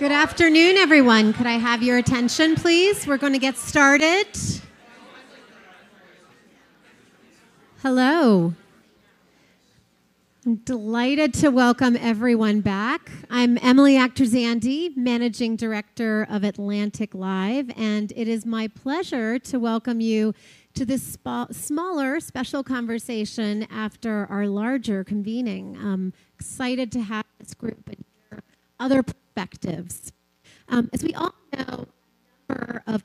Good afternoon, everyone. Could I have your attention, please? We're going to get started. Hello. I'm delighted to welcome everyone back. I'm Emily Akhtarzandi, Managing Director of Atlantic Live, and it is my pleasure to welcome you to this smaller special conversation after our larger convening. Excited to have this group and other perspectives. Um, as we all know, a number of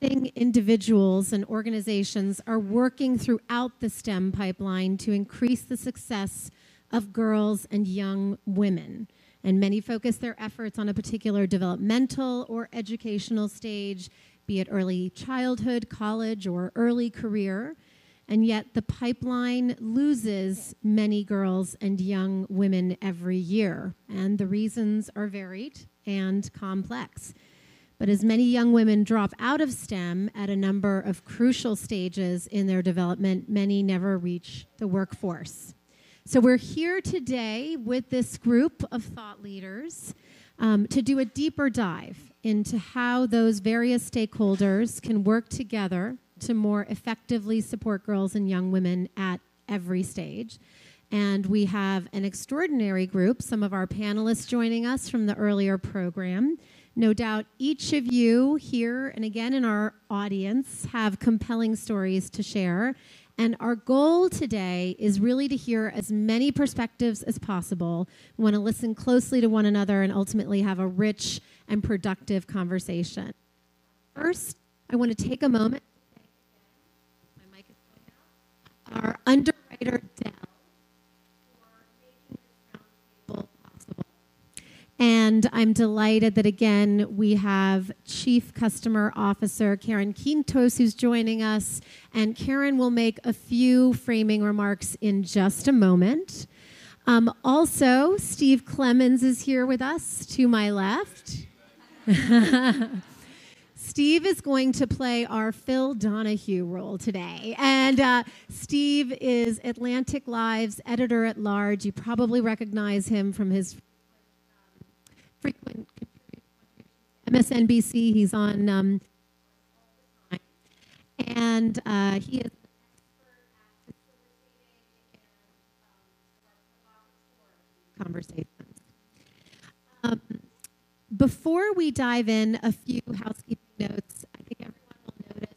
amazing individuals and organizations are working throughout the STEM pipeline to increase the success of girls and young women. And many focus their efforts on a particular developmental or educational stage, be it early childhood, college, or early career. And yet the pipeline loses many girls and young women every year. And the reasons are varied and complex. But as many young women drop out of STEM at a number of crucial stages in their development, many never reach the workforce. So we're here today with this group of thought leaders um, to do a deeper dive into how those various stakeholders can work together to more effectively support girls and young women at every stage. And we have an extraordinary group, some of our panelists joining us from the earlier program. No doubt each of you here and again in our audience have compelling stories to share. And our goal today is really to hear as many perspectives as possible. We want to listen closely to one another and ultimately have a rich and productive conversation. First, I want to take a moment. My mic is going out. Our underwriter, Dell. And I'm delighted that again we have Chief Customer Officer Karen Quintos who's joining us. And Karen will make a few framing remarks in just a moment. Um, also, Steve Clemons is here with us to my left. Steve is going to play our Phil Donahue role today. And uh, Steve is Atlantic Live's editor at large. You probably recognize him from his frequent MSNBC. He's on, um, and uh, he is. Conversations. Um, before we dive in, a few housekeeping notes. I think everyone will notice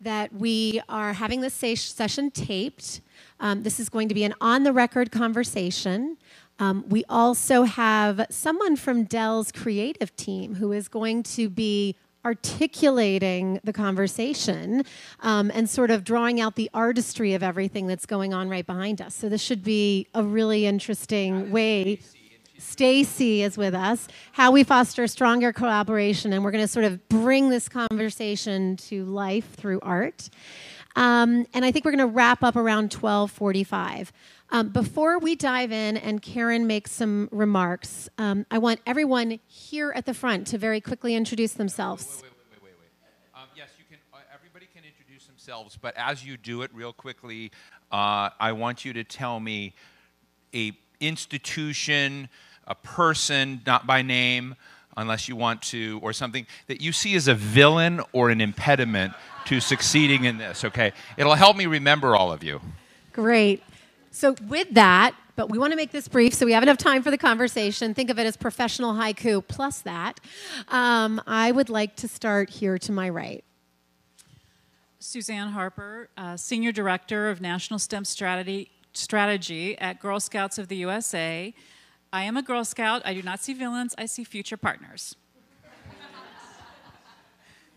that we are having this session taped. Um, this is going to be an on the record conversation. Um, we also have someone from Dell's creative team who is going to be articulating the conversation um, and sort of drawing out the artistry of everything that's going on right behind us. So this should be a really interesting way. Stacy is with us. How we foster stronger collaboration, and we're going to sort of bring this conversation to life through art. Um, and I think we're going to wrap up around 1245. Um, before we dive in and Karen makes some remarks, um, I want everyone here at the front to very quickly introduce themselves. Wait, wait, wait. Um, yes, you can. Uh, everybody can introduce themselves, but as you do it, real quickly, uh, I want you to tell me a institution, a person, not by name, unless you want to, or something that you see as a villain or an impediment to succeeding in this. Okay, it'll help me remember all of you. Great. So, with that, but we want to make this brief so we have enough time for the conversation. Think of it as professional haiku plus that. Um, I would like to start here to my right. Suzanne Harper, uh, Senior Director of National STEM Strategy, Strategy at Girl Scouts of the USA. I am a Girl Scout. I do not see villains, I see future partners.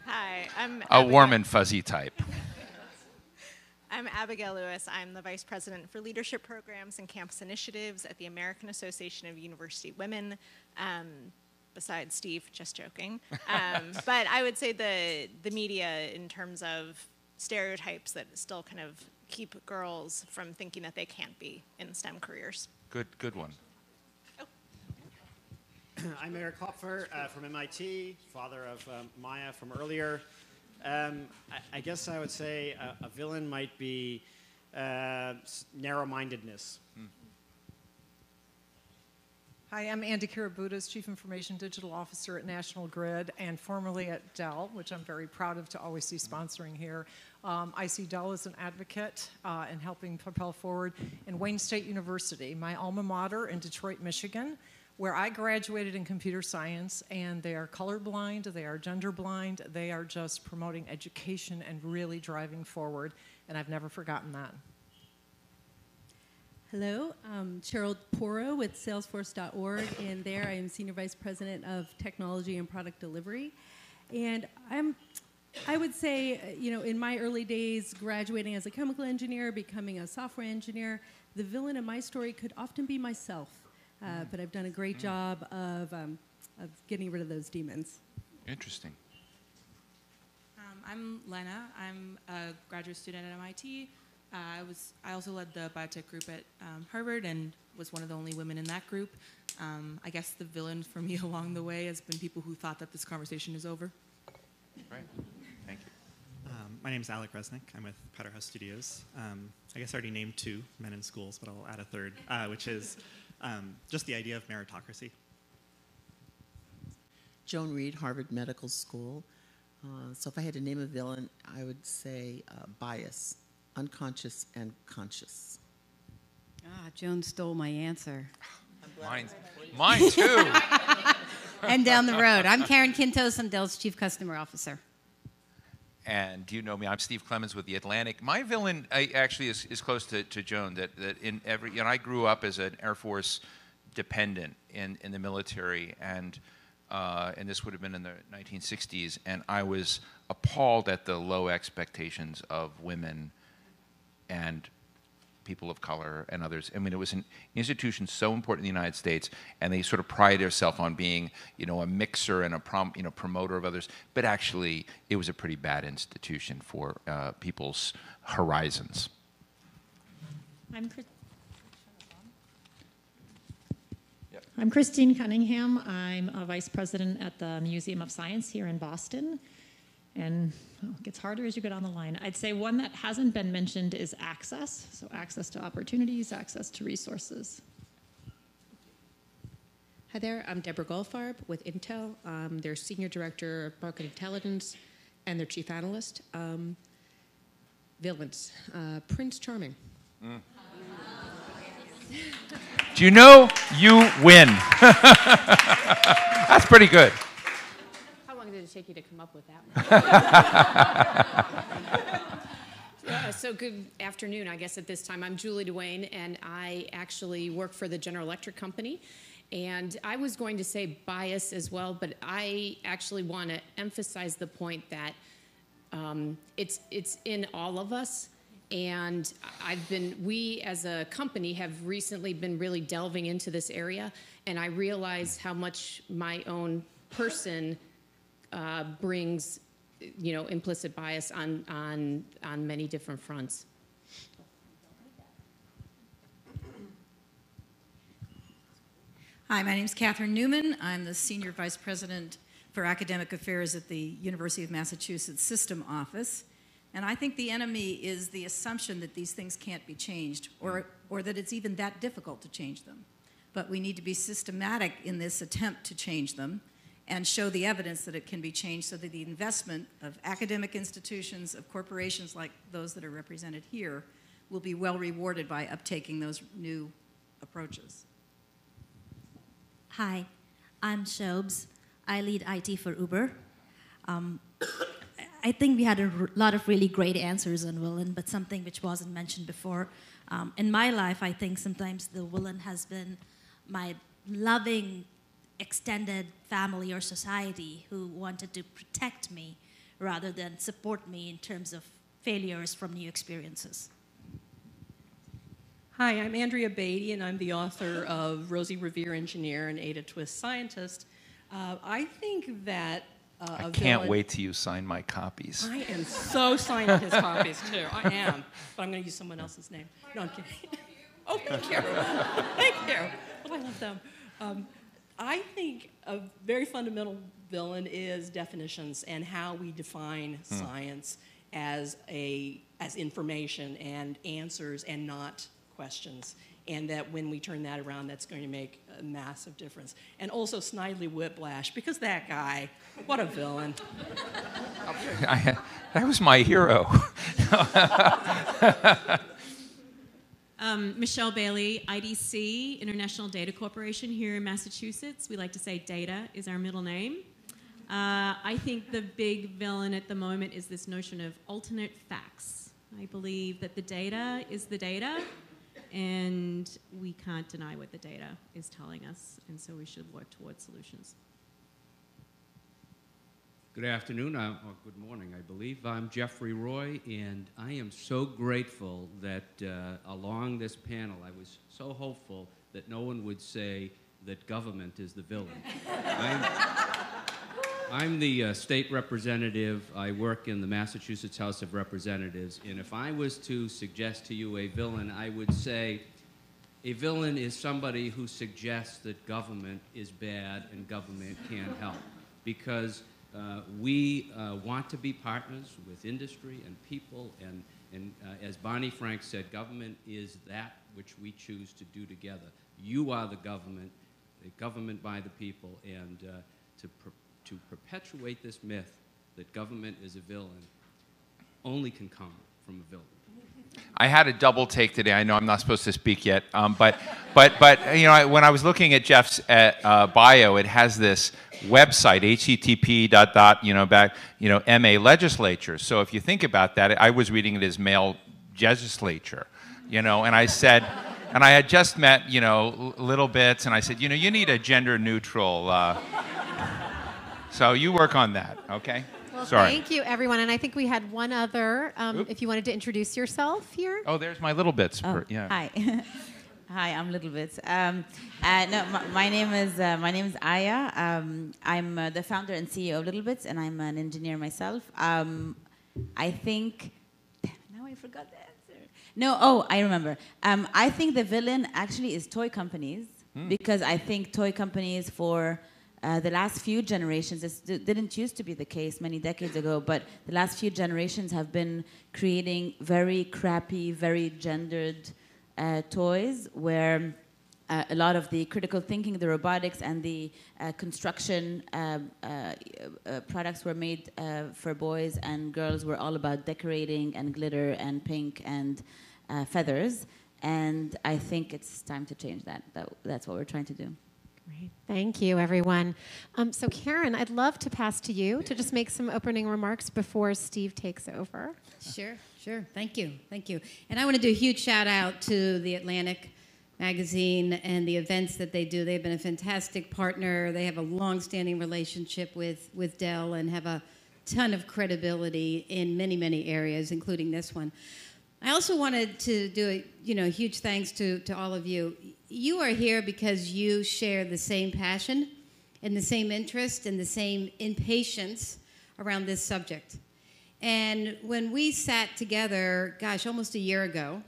Hi, I'm a warm and fuzzy type. I'm Abigail Lewis. I'm the Vice President for Leadership Programs and Campus Initiatives at the American Association of University Women. Um, besides Steve, just joking. Um, but I would say the the media, in terms of stereotypes that still kind of keep girls from thinking that they can't be in STEM careers. Good, good one. I'm Eric Hopfer uh, from MIT, father of um, Maya from earlier. Um, I, I, guess I would say a, a villain might be uh, narrow mindedness. Hmm. Hi, I'm Andy Karaboutis, Chief Information Digital Officer at National Grid and formerly at Dell, which I'm very proud of to always see sponsoring here. Um, I see Dell as an advocate uh, in helping propel forward in Wayne State University, my alma mater in Detroit, Michigan, where I graduated in computer science, and they are colorblind, they are gender blind, they are just promoting education and really driving forward, and I've never forgotten that. Hello, I'm Cheryl Porro with Salesforce.org, and there I am Senior Vice President of Technology and Product Delivery. And I'm, I would say, you know, in my early days, graduating as a chemical engineer, becoming a software engineer, the villain in my story could often be myself. Uh, but I've done a great job of, um, of getting rid of those demons. Interesting. Um, I'm Lena. I'm a graduate student at MIT. Uh, I was. I also led the biotech group at um, Harvard and was one of the only women in that group. Um, I guess the villain for me along the way has been people who thought that this conversation is over. Right. Thank you. Um, my name is Alec Resnick. I'm with Powderhouse Studios. Um, I guess I already named two men in schools, but I'll add a third, uh, which is um, just the idea of meritocracy. Joan Reede, Harvard Medical School. Uh, so if I had to name a villain, I would say uh, bias, unconscious and conscious. Ah, Joan stole my answer. Mine, mine too. and down the road. I'm Karen Quintos. I'm Dell's Chief Customer Officer. And you know me? I'm Steve Clemons with the Atlantic. My villain I, actually is, is close to, to Joan. That, that in every, you know, I grew up as an Air Force dependent in, in the military, and uh, and this would have been in the 1960s, and I was appalled at the low expectations of women and people of color and others. I mean, it was an institution so important in the United States, and they sort of pride themselves on being, you know, a mixer and a prom, you know, promoter of others. But actually, it was a pretty bad institution for uh, people's horizons. I'm, I'm Christine Cunningham. I'm a vice president at the Museum of Science here in Boston. And well, it gets harder as you go down the line. I'd say one that hasn't been mentioned is access. So, access to opportunities, access to resources. Hi there, I'm Deborah Goldfarb with Intel. Um, their Senior Director of Market Intelligence and their Chief Analyst. Um, villains, uh, Prince Charming. Mm. Do you know you win? That's pretty good. How long did it take you to come up with that one? uh, so, good afternoon, I guess, at this time. I'm Julie Duane, and I actually work for the General Electric Company. And I was going to say bias as well, but I actually want to emphasize the point that um, it's, it's in all of us. And I've been, we as a company have recently been really delving into this area, and I realize how much my own person uh, brings, you know, implicit bias on, on, on many different fronts. Hi, my name is Katherine Newman. I'm the Senior Vice President for Academic Affairs at the University of Massachusetts System Office. And I think the enemy is the assumption that these things can't be changed or, or that it's even that difficult to change them. But we need to be systematic in this attempt to change them and show the evidence that it can be changed so that the investment of academic institutions, of corporations like those that are represented here, will be well rewarded by uptaking those new approaches. Hi, I'm Shobs. I lead IT for Uber. Um, I think we had a lot of really great answers on villain, but something which wasn't mentioned before. Um, in my life, I think sometimes the villain has been my loving, extended family or society who wanted to protect me rather than support me in terms of failures from new experiences. Hi, I'm Andrea Beaty, and I'm the author of Rosie Revere Engineer and Ada Twist Scientist. Uh, I think that uh, I can't wait till you sign my copies. I am so signing his copies too. I am, but I'm going to use someone else's name. No, I'm kidding. oh, thank you, thank you. Well, I love them. Um, I think a very fundamental villain is definitions and how we define hmm. science as a as information and answers and not questions. and that when we turn that around, that's going to make a massive difference. And also Snidely Whiplash, because that guy, what a villain. I, that was my hero. Um, Michelle Bailey, IDC, International Data Corporation here in Massachusetts. We like to say data is our middle name. Uh, I think the big villain at the moment is this notion of alternate facts. I believe that the data is the data, and we can't deny what the data is telling us, and so we should work towards solutions. Good afternoon, uh, or good morning, I believe. I'm Jeffrey Roy, and I am so grateful that uh, along this panel, I was so hopeful that no one would say that government is the villain. I'm, I'm the uh, state representative. I work in the Massachusetts House of Representatives, and if I was to suggest to you a villain, I would say a villain is somebody who suggests that government is bad and government can't help. Because uh, we uh, want to be partners with industry and people, and, and uh, as Barney Frank said, government is that which we choose to do together. You are the government, the government by the people, and uh, to, per to perpetuate this myth that government is a villain only can come from a villain. I had a double take today. I know I'm not supposed to speak yet, um, but, but, but you know, I, when I was looking at Jeff's uh, bio, it has this website, http dot dot, you know, back, you know, MA legislature. So if you think about that, I was reading it as male legislature, you know, and I said, and I had just met, you know, little bits, and I said, you know, you need a gender neutral. Uh, so you work on that, okay? Well, Sorry. thank you, everyone. And I think we had one other, um, if you wanted to introduce yourself here. Oh, there's my little bits. Oh, per- yeah. Hi. Hi, I'm littleBits. Um, uh, no, my, my name is uh, my name is Aya. Um, I'm uh, the founder and CEO of littleBits, and I'm an engineer myself. Um, I think now I forgot the answer. No, oh, I remember. Um, I think the villain actually is toy companies Hmm. because I think toy companies for uh, the last few generations, this didn't used to be the case many decades ago, but the last few generations have been creating very crappy, very gendered uh, toys where uh, a lot of the critical thinking, the robotics, and the uh, construction uh, products were made for boys, and girls were all about decorating and glitter and pink and feathers. And I think it's time to change that. that. That's what we're trying to do. Thank you, everyone. Um, so, Karen, I'd love to pass to you to just make some opening remarks before Steve takes over. Sure, sure. Thank you. Thank you. And I want to do a huge shout out to the Atlantic magazine and the events that they do. They've been a fantastic partner. They have a long-standing relationship with, with Dell and have a ton of credibility in many, many areas, including this one. I also wanted to do a you know huge thanks to, to all of you. You are here because you share the same passion and the same interest and the same impatience around this subject. And when we sat together, gosh, almost a year ago,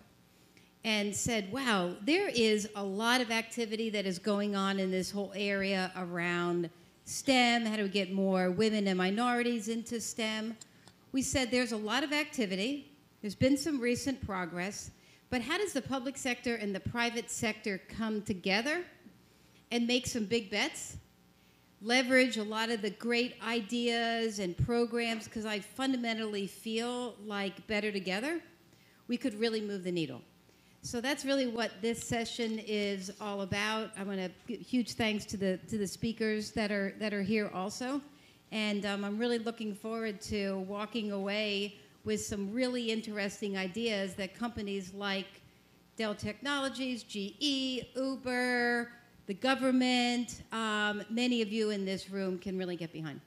and said, wow, there is a lot of activity that is going on in this whole area around STEM, how do we get more women and minorities into STEM? We said there's a lot of activity, there's been some recent progress, but how does the public sector and the private sector come together and make some big bets? Leverage a lot of the great ideas and programs because I fundamentally feel like better together, we could really move the needle. So that's really what this session is all about. I want to give huge thanks to the to the speakers that are that are here also, and um, I'm really looking forward to walking away with some really interesting ideas that companies like Dell Technologies, GE, Uber, the government, um, many of you in this room can really get behind.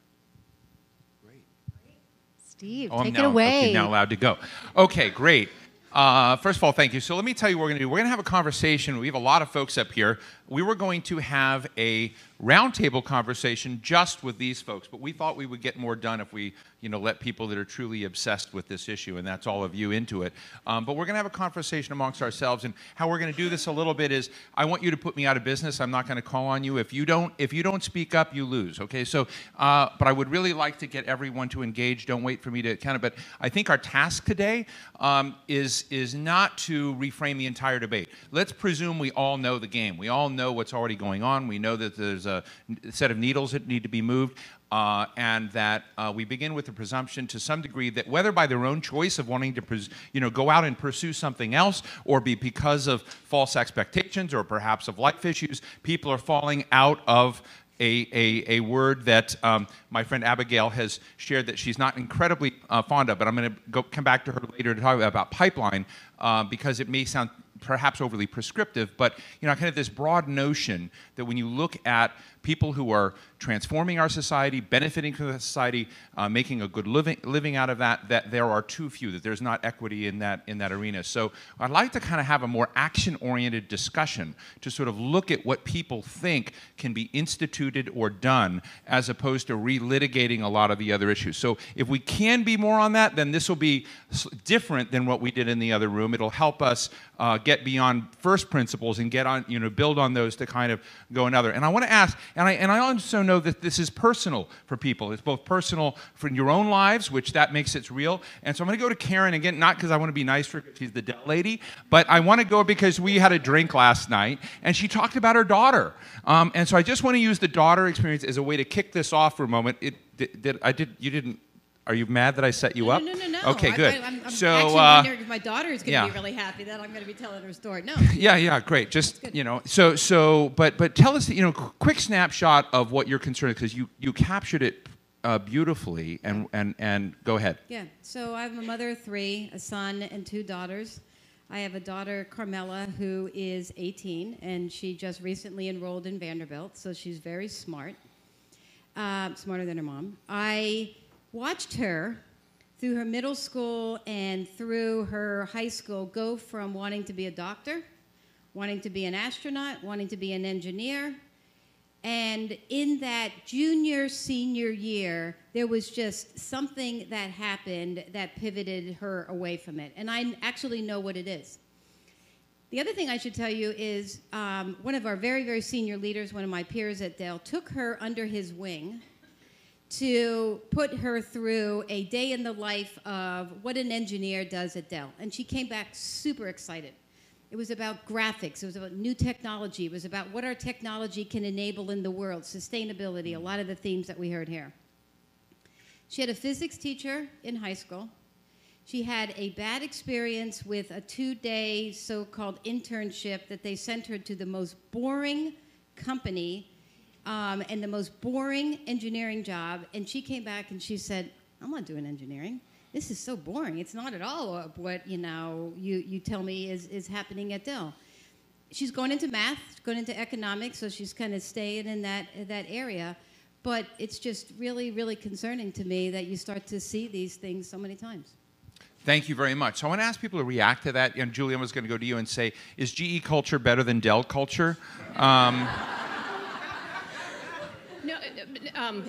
Great. Steve, Oh, take now, it away. Okay, now allowed to go. Okay, great. Uh, first of all, thank you. So let me tell you what we're going to do. We're going to have a conversation. We have a lot of folks up here. We were going to have a roundtable conversation just with these folks, but we thought we would get more done if we, you know, let people that are truly obsessed with this issue, and that's all of you into it. Um, but we're going to have a conversation amongst ourselves, and how we're going to do this a little bit is, I want you to put me out of business. I'm not going to call on you if you don't. If you don't speak up, you lose. Okay. So, uh, but I would really like to get everyone to engage. Don't wait for me to kind of. But I think our task today um, is is not to reframe the entire debate. Let's presume we all know the game. We all know what's already going on. We know that there's a set of needles that need to be moved. Uh, and that uh, we begin with the presumption to some degree that whether by their own choice of wanting to you know, go out and pursue something else or be because of false expectations or perhaps of life issues, people are falling out of a, a, a word that um, my friend Abigail has shared that she's not incredibly uh, fond of, but I'm going to come back to her later to talk about pipeline uh, because it may sound perhaps overly prescriptive, but you know, kind of this broad notion that when you look at people who are transforming our society, benefiting from the society, uh, making a good living, living out of that, that there are too few, that there's not equity in that, in that arena. So I'd like to kind of have a more action-oriented discussion to sort of look at what people think can be instituted or done as opposed to relitigating a lot of the other issues. So if we can be more on that, then this will be different than what we did in the other room. It'll help us uh, get beyond first principles and get on, you know, build on those to kind of go another. And I want to ask, and I, and I also know that this is personal for people. It's both personal for your own lives, which that makes it real. And so I'm going to go to Karen again, not because I want to be nice for she's the Dell lady, but I want to go because we had a drink last night and she talked about her daughter. Um, and so I just want to use the daughter experience as a way to kick this off for a moment. It, did, did I did you didn't are you mad that I set you no, up? No, no, no, no. Okay, good. I, am so, actually uh, wondering if my daughter is going to yeah. be really happy that I'm going to be telling her story. No. yeah, yeah, great. Just you know, so so, but but tell us, you know, quick snapshot of what you're concerned because you you captured it uh, beautifully, and and and go ahead. Yeah. So I'm a mother of three, a son and two daughters. I have a daughter, Carmela, who is 18, and she just recently enrolled in Vanderbilt, so she's very smart, uh, smarter than her mom. I watched her through her middle school and through her high school go from wanting to be a doctor, wanting to be an astronaut, wanting to be an engineer. And in that junior, senior year, there was just something that happened that pivoted her away from it. And I actually know what it is. The other thing I should tell you is um, one of our very, very senior leaders, one of my peers at Dell, took her under his wing to put her through a day in the life of what an engineer does at Dell. And she came back super excited. It was about graphics, it was about new technology, it was about what our technology can enable in the world, sustainability, a lot of the themes that we heard here. She had a physics teacher in high school. She had a bad experience with a two day so called internship that they sent her to the most boring company um, and the most boring engineering job. And she came back and she said, I'm not doing engineering. This is so boring. It's not at all what you know you, you tell me is, is happening at Dell. She's going into math, going into economics, so she's kind of staying in that that area. But it's just really, really concerning to me that you start to see these things so many times. Thank you very much. So I want to ask people to react to that. And Julian was going to go to you and say, is GE culture better than Dell culture? Um, um,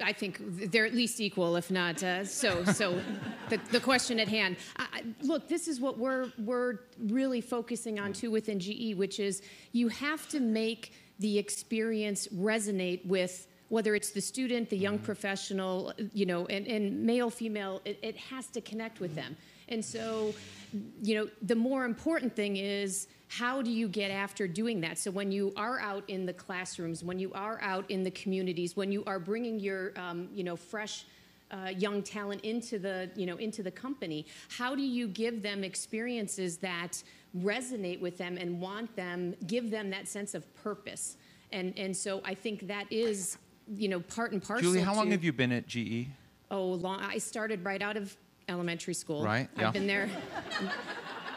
I think they're at least equal, if not uh, so. So, the, the question at hand. I, look, this is what we're we're really focusing on too within GE, which is you have to make the experience resonate with whether it's the student, the young professional, you know, and, and male, female. It, it has to connect with them. And so, you know, the more important thing is how do you get after doing that? So when you are out in the classrooms, when you are out in the communities, when you are bringing your, um, you know, fresh uh, young talent into the, you know, into the company, how do you give them experiences that resonate with them and want them, give them that sense of purpose? And and so I think that is, you know, part and parcel. Julie, how long have you been at? GE? Oh, long. I started right out of elementary school. Right, yeah. I've been there.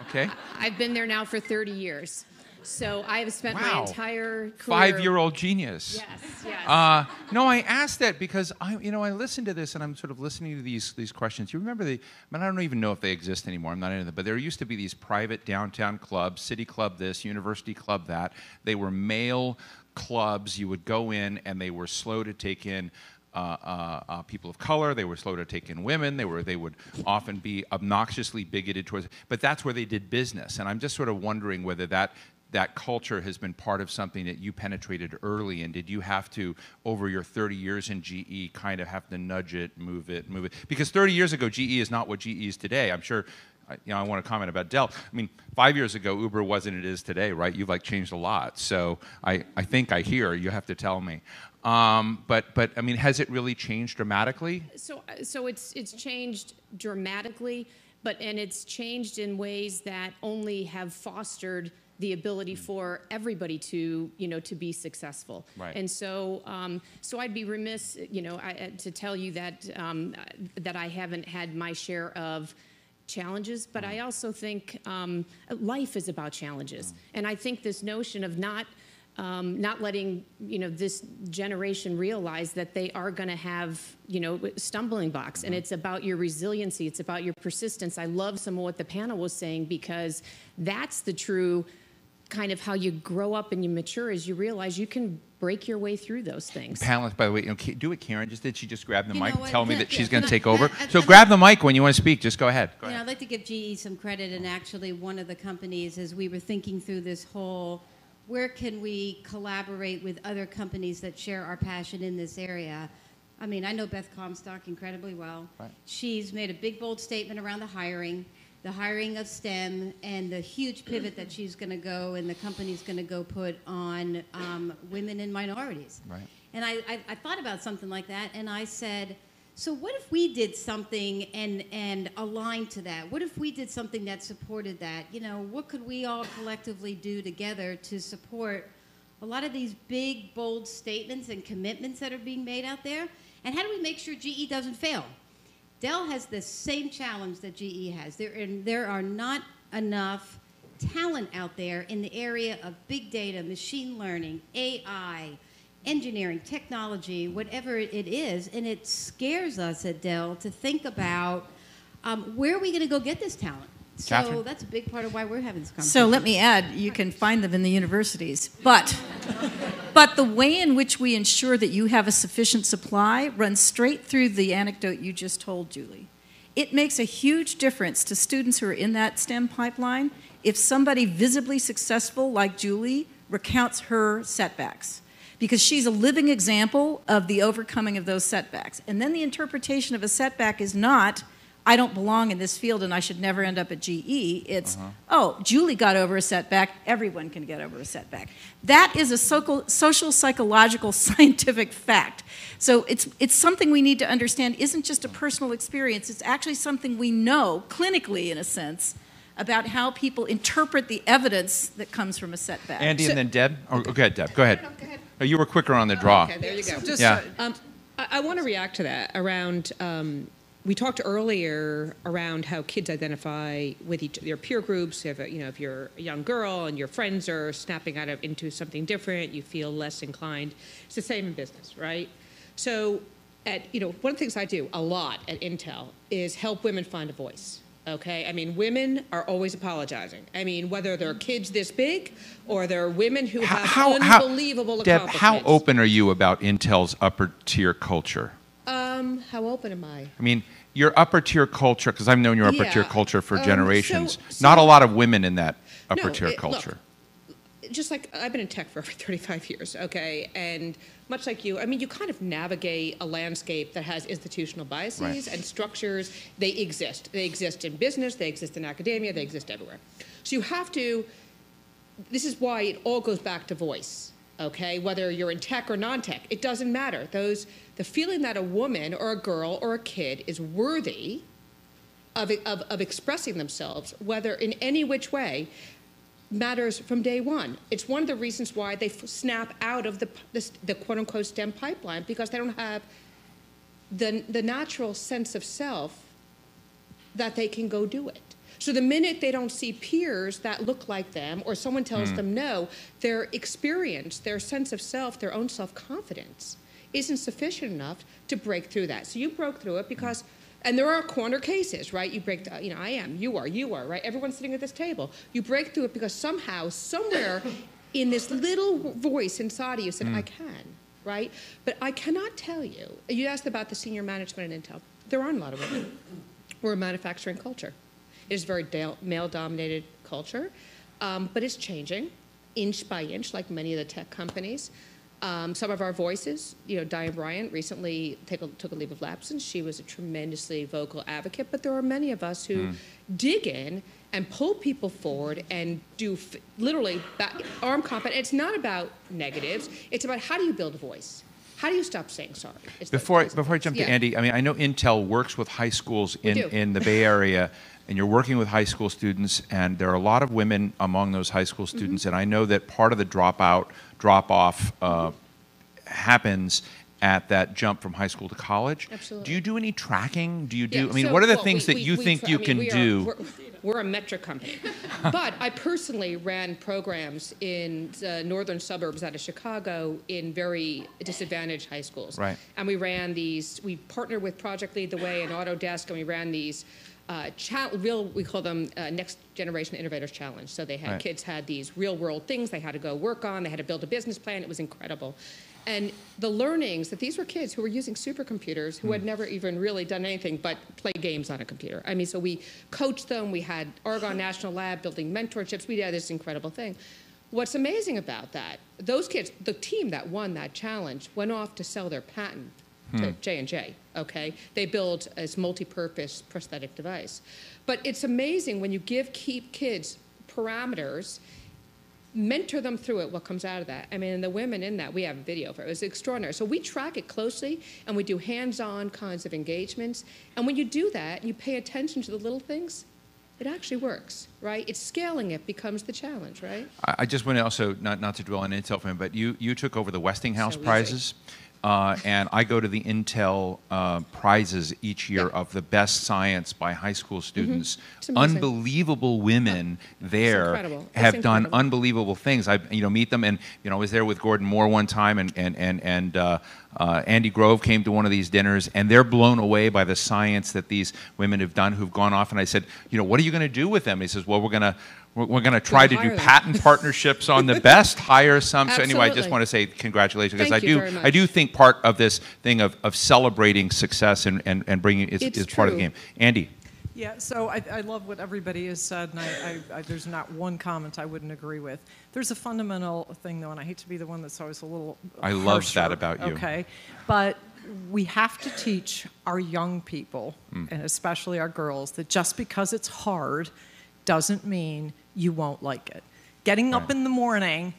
Okay. I've been there now for 30 years. So I have spent Wow. my entire career. Five-year-old genius. Yes, yes. Uh, no, I asked that because I, you know, I listened to this and I'm sort of listening to these these questions. You remember the? I, mean, I don't even know if they exist anymore. I'm not into them, but there used to be these private downtown clubs, city club this, university club that. They were male clubs. You would go in and they were slow to take in. Uh, uh, uh, people of color. They were slow to take in women. They were they would often be obnoxiously bigoted towards. But that's where they did business. And I'm just sort of wondering whether that that culture has been part of something that you penetrated early and did you have to over your 30 years in GE kind of have to nudge it move it move it because 30 years ago GE is not what GE is today I'm sure you know I want to comment about Dell I mean 5 years ago Uber wasn't it is today right you've like changed a lot so I I think I hear you have to tell me um, but but I mean has it really changed dramatically? So, so it's it's changed dramatically, but and it's changed in ways that only have fostered the ability for everybody to you know to be successful. Right. And so um, so I'd be remiss you know I, to tell you that um, that I haven't had my share of challenges, but I also think um, life is about challenges, and I think this notion of not um, not letting you know this generation realize that they are going to have you know stumbling blocks. And it's about your resiliency. It's about your persistence. I love some of what the panel was saying because that's the true kind of how you grow up and you mature as you realize you can break your way through those things. Panelists by the way you know, do it Karen just did. She just grab the You mic what? tell me Can- that she's going to can I- take over. I- I- so grab the mic when you want to speak. Just go ahead. Go You know, ahead. I'd like to give GE some credit, and actually, one of the companies, as we were thinking through this whole, where can we collaborate with other companies that share our passion in this area? I mean, I know Beth Comstock incredibly well. Right. She's made a big, bold statement around the hiring, the hiring of STEM, and the huge pivot that she's going to go and the company's going to go put on um, women and minorities. right And I, I, I thought about something like that, and I said, so what if we did something and and aligned to that? What if we did something that supported that? You know, what could we all collectively do together to support a lot of these big, bold statements and commitments that are being made out there? And how do we make sure GE doesn't fail? Dell has the same challenge that GE has. There, and there are not enough talent out there in the area of big data, machine learning, AI, engineering, technology, whatever it it is. And it scares us at Dell to think about um, where are we going to go get this talent? So Katherine? that's a big part of why we're having this conversation. So let me add, you can find them in the universities, but but the way in which we ensure that you have a sufficient supply runs straight through the anecdote you just told, Julie. It makes a huge difference to students who are in that STEM pipeline if somebody visibly successful like Julie recounts her setbacks. Because she's a living example of the overcoming of those setbacks. And then the interpretation of a setback is not, I don't belong in this field and I should never end up at GE. It's, uh-huh. oh, Julie got over a setback, everyone can get over a setback. That is a social, social psychological, scientific fact. So it's, it's something we need to understand isn't just a personal experience, it's actually something we know clinically, in a sense, about how people interpret the evidence that comes from a setback. Andy So- and then Deb or go ahead Deb go ahead Oh, you were quicker on the draw Okay, there you go. yeah Um, I, I want to react to that around. Um, we talked earlier around how kids identify with each their peer groups. If you know, if you're a young girl and your friends are snapping out of into something different, you feel less inclined. It's the same in business, right? So, at you know, one of the things I do a lot at Intel is help women find a voice. Okay, I mean, women are always apologizing. I mean, whether they're kids this big or they're women who have how, how unbelievable Deb accomplishments. how open are you about Intel's upper tier culture Um, how open am I? I mean your upper tier culture because I've known your upper tier culture for um, generations so- not a lot of women in that upper No, tier it- look, culture Just like I've been in tech for over 35 years, okay, and much like you, I mean, you kind of navigate a landscape that has institutional biases Right. and structures. They exist. They exist in business. They exist in academia. They exist everywhere. So you have to. This is why it all goes back to voice. Okay, whether you're in tech or non-tech, it doesn't matter. Those the feeling that a woman or a girl or a kid is worthy of, of, of expressing themselves, whether in any which way, matters from day one. It's one of the reasons why they f- snap out of the, the, the quote unquote STEM pipeline because they don't have the, the natural sense of self that they can go do it. So the minute they don't see peers that look like them or someone tells Mm. them no, their experience, their sense of self, their own self confidence isn't sufficient enough to break through that. So you broke through it because. And there are corner cases, right? You break, the, you know, I am, you are, you are, right? Everyone's sitting at this table. You break through it because somehow, somewhere in this little voice inside of you said, I can, right? But I cannot tell you. You asked about the senior management at Intel. There aren't a lot of women. We're a manufacturing culture. It is a very male dominated culture, um, but it's changing inch by inch, like many of the tech companies. Um, some of our voices, you know, Diane Bryant recently take a, took a leave of absence. She was a tremendously vocal advocate, but there are many of us who Mm. dig in and pull people forward and do f- literally back, arm combat. It's not about negatives. It's about how do you build a voice? How do you stop saying sorry? It's Before I, before I jump Yeah. to Andy, I mean, I know Intel works with high schools in, in the Bay Area, and you're working with high school students, and there are a lot of women among those high school Mm-hmm. students, and I know that part of the dropout, drop off uh, happens at that jump from high school to college. Absolutely. Do you do any tracking? Do you do? Yeah, I mean, so, what are the well, things we- that we- you we think you I mean, can we are- do? we're, we're a metric company. but I personally ran programs in the northern suburbs out of Chicago in very disadvantaged high schools. Right. And we ran these, we partnered with Project Lead the Way and Autodesk, and we ran these uh, real, we call them uh, Next Generation Innovators Challenge. So they had Right. kids had these real world things they had to go work on, they had to build a business plan. It was incredible. And the learnings that these were kids who were using supercomputers who had never even really done anything but play games on a computer. I mean, so we coached them. We had Argonne National Lab building mentorships. We had this incredible thing. What's amazing about that, those kids, the team that won that challenge went off to sell their patent to Hmm. J&J, okay? They build this multi-purpose prosthetic device. But it's amazing when you give keep kids parameters mentor them through it what comes out of that i mean the women in that we have a video for it, it was extraordinary so we track it closely and we do hands-on kinds of engagements and when you do that you pay attention to the little things it actually works right it's scaling it becomes the challenge right I I just want to also, not, not to dwell on Intel for a but you, you took over the Westinghouse So prizes. Uh, and I go to the Intel uh, prizes each year of the best science by high school students. Mm-hmm. Unbelievable women there incredible. Have done incredible. unbelievable things. I you know meet them, and you know I was there with Gordon Moore one time, and and and and uh, uh, Andy Grove came to one of these dinners, and they're blown away by the science that these women have done who've gone off. And I said, you know, what are you going to do with them? He says, well, we're going to we're, going to try to do them. patent partnerships on the best, hire some. So anyway, I just want to say congratulations because I do I do think part of this thing of, of celebrating success and, and, and bringing is, is part of the game. Andy. Yeah, so I, I love what everybody has said, and I, I, I, there's not one comment I wouldn't agree with. There's a fundamental thing, though, and I hate to be the one that's always a little. I love that about you. Okay, but we have to teach our young people, Mm. and especially our girls, that just because it's hard doesn't mean you won't like it. Getting up in the morning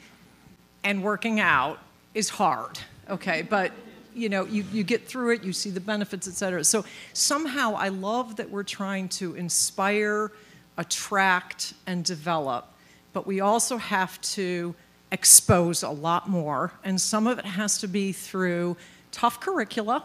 and working out is hard, okay? But you know, you, you get through it, you see the benefits, et cetera. So somehow I love that we're trying to inspire, attract, and develop, but we also have to expose a lot more. And some of it has to be through tough curricula,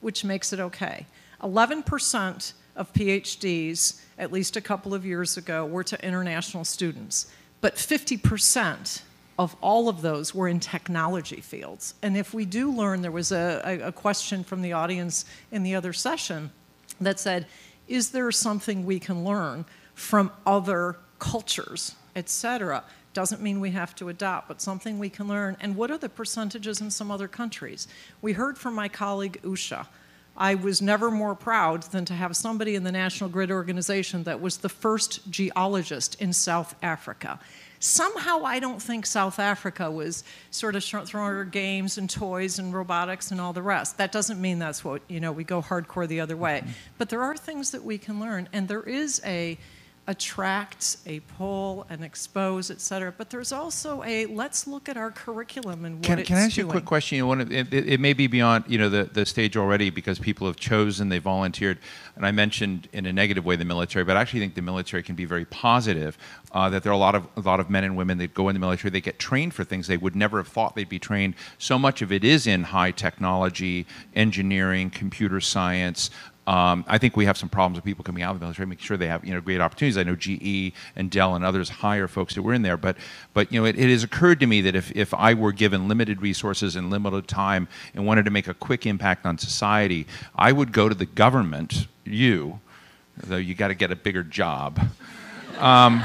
which makes it okay. 11% of PhDs, at least a couple of years ago, were to international students, but 50% of all of those were in technology fields. And if we do learn, there was a, a, question from the audience in the other session that said, is there something we can learn from other cultures, et cetera? Doesn't mean we have to adopt, but something we can learn. And what are the percentages in some other countries? We heard from my colleague Usha. I was never more proud than to have somebody in the National Grid organization that was the first geologist in South Africa. Somehow, I don't think South Africa was sort of throwing her games and toys and robotics and all the rest. That doesn't mean that's what, you know, we go hardcore the other way. Mm-hmm. But there are things that we can learn, and there is a attract, a pull, and expose, et cetera. But there's also a let's look at our curriculum and what Can, it's can I ask you a quick question? You know, it, it, it may be beyond you know the, the stage already because people have chosen, they volunteered, and I mentioned in a negative way the military, but I actually think the military can be very positive. Uh, that there are a lot of a lot of men and women that go in the military, they get trained for things they would never have thought they'd be trained. So much of it is in high technology, engineering, computer science. Um, I think we have some problems with people coming out of the military, making sure they have you know great opportunities. I know GE and Dell and others hire folks that were in there, but but you know it, it has occurred to me that if, if I were given limited resources and limited time and wanted to make a quick impact on society, I would go to the government, you, though you got to get a bigger job, um,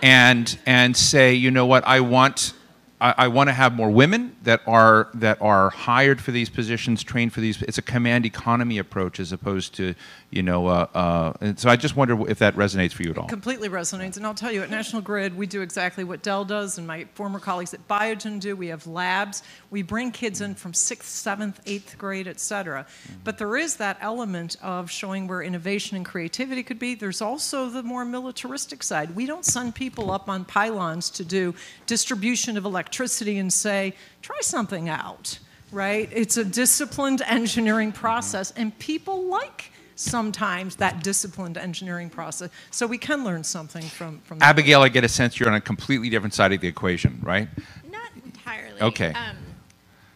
and and say you know what I want I, I want to have more women that are that are hired for these positions, trained for these. It's a command economy approach as opposed to you know. Uh, uh, so I just wonder if that resonates for you at all. completely resonates. And I'll tell you, at National Grid, we do exactly what Dell does and my former colleagues at Biogen do. We have labs. We bring kids in from sixth, seventh, eighth grade, et cetera. But there is that element of showing where innovation and creativity could be. There's also the more militaristic side. We don't send people up on pylons to do distribution of electricity and say, try something out, right? It's a disciplined engineering process, and people like sometimes that disciplined engineering process. So we can learn something from from. that. Abigail, I get a sense you're on a completely different side of the equation, right? Not entirely. Okay. Um,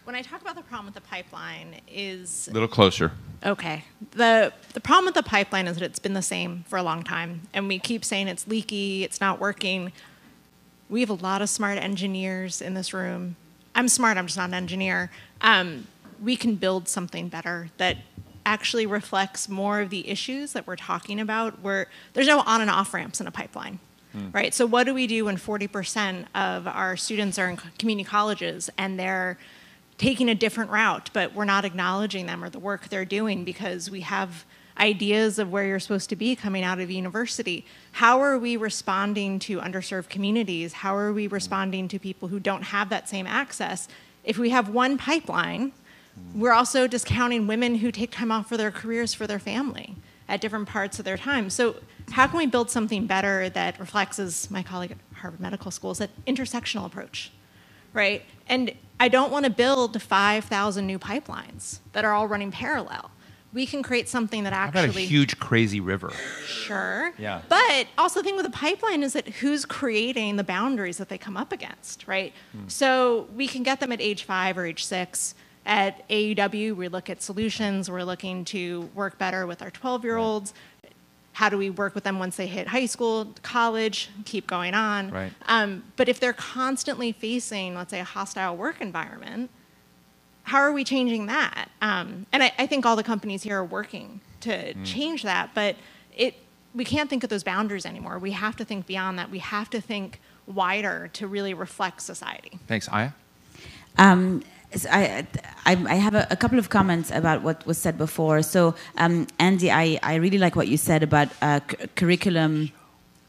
when I talk about the problem with the pipeline is A little closer. Okay. The the problem with the pipeline is that it's been the same for a long time and we keep saying it's leaky, it's not working. We have a lot of smart engineers in this room. I'm smart, I'm just not an engineer. Um, we can build something better that actually reflects more of the issues that we're talking about where there's no on and off ramps in a pipeline. Right? So what do we do when 40% of our students are in community colleges and they're taking a different route, but we're not acknowledging them or the work they're doing because we have ideas of where you're supposed to be coming out of university. How are we responding to underserved communities? How are we responding to people who don't have that same access? If we have one pipeline, we're also discounting women who take time off for their careers for their family at different parts of their time. So how can we build something better that reflects, as my colleague at Harvard Medical School said, intersectional approach, right? And I don't want to build 5,000 new pipelines that are all running parallel. We can create something that How about a actually huge crazy river? Sure. Yeah. But also the thing with the pipeline is that who's creating the boundaries that they come up against, right? So we can get them at age five or age six. At AAUW, we look at solutions. We're looking to work better with our 12 year olds. How do we work with them once they hit high school, college, keep going on? Right. Um, but if they're constantly facing, let's say, a hostile work environment, how are we changing that? Um, and I, I think all the companies here are working to Mm. change that, but it we can't think of those boundaries anymore. We have to think beyond that. We have to think wider to really reflect society. Thanks, Aya. Um, so I, I, I have a, a couple of comments about what was said before. So, um, Andy, I, I really like what you said about uh, cu- curriculum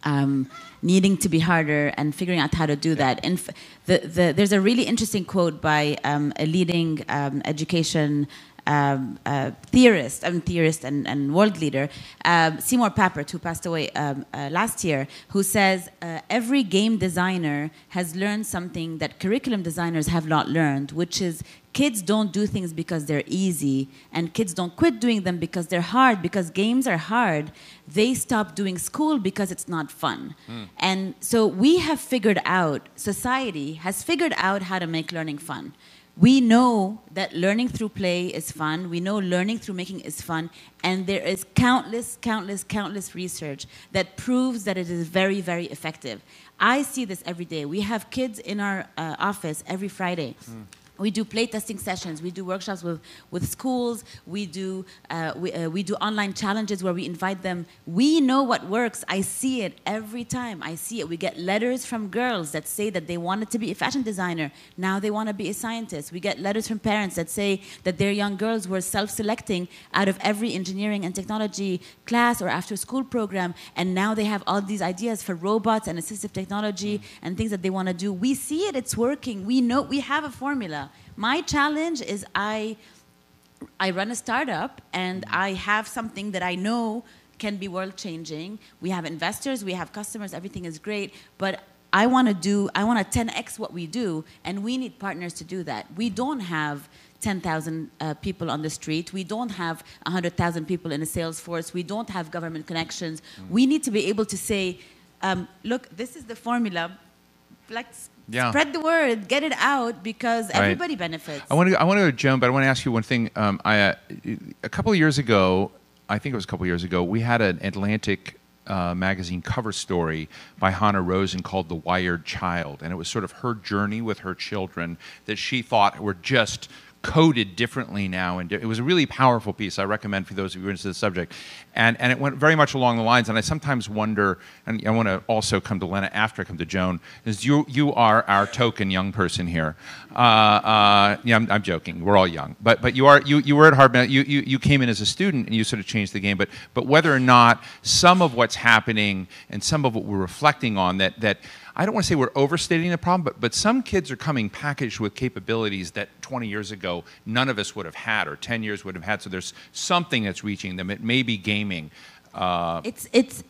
um, needing to be harder and figuring out how to do that. And f- the, the, there's a really interesting quote by um, a leading um, education um, uh, theorist, I mean, theorist and, and world leader, um, Seymour Papert, who passed away um, uh, last year, who says uh, every game designer has learned something that curriculum designers have not learned, which is kids don't do things because they're easy, and kids don't quit doing them because they're hard. Because games are hard, they stop doing school because it's not fun. And so we have figured out, society has figured out how to make learning fun. We know that learning through play is fun. We know learning through making is fun. And there is countless, countless, countless research that proves that it is very, very effective. I see this every day. We have kids in our uh, office every Friday. We do playtesting sessions. We do workshops with, with schools. We do, uh, we, uh, we do online challenges where we invite them. We know what works. I see it every time. I see it. We get letters from girls that say that they wanted to be a fashion designer. Now they want to be a scientist. We get letters from parents that say that their young girls were self selecting out of every engineering and technology class or after school program. And now they have all these ideas for robots and assistive technology and things that they want to do. We see it. It's working. We know we have a formula. My challenge is I I run a startup and I have something that I know can be world changing. We have investors, we have customers, everything is great, but I want to do I want to 10x what we do and we need partners to do that. We don't have 10,000 uh, people on the street. We don't have 100,000 people in a sales force. We don't have government connections. We need to be able to say, um, look, this is the formula. Let's Yeah. spread the word, get it out because Right. everybody benefits. I want to. I want to go Joan, but I want to ask you one thing. Um, I, uh, a couple of years ago, I think it was a couple of years ago, we had an Atlantic uh, magazine cover story by Hanna Rosin called The Wired Child. And it was sort of her journey with her children that she thought were just coded differently now and it was a really powerful piece i recommend for those of you who are into the subject. And, and it went very much along the lines and i sometimes wonder and i want to also come to lena after i come to joan is you, you are our token young person here. Uh, uh, yeah I'm, I'm, joking we're all young. But, but you, are, you, you were at harvard you, you, you came in as a student and you sort of changed the game but, but whether or not some of what's happening and some of what we're reflecting on that, that I don't want to say we're overstating the problem, but, but some kids are coming packaged with capabilities that 20 years ago none of us would have had or 10 years would have had. So there's something that's reaching them. It may be gaming. Uh, it's, it's,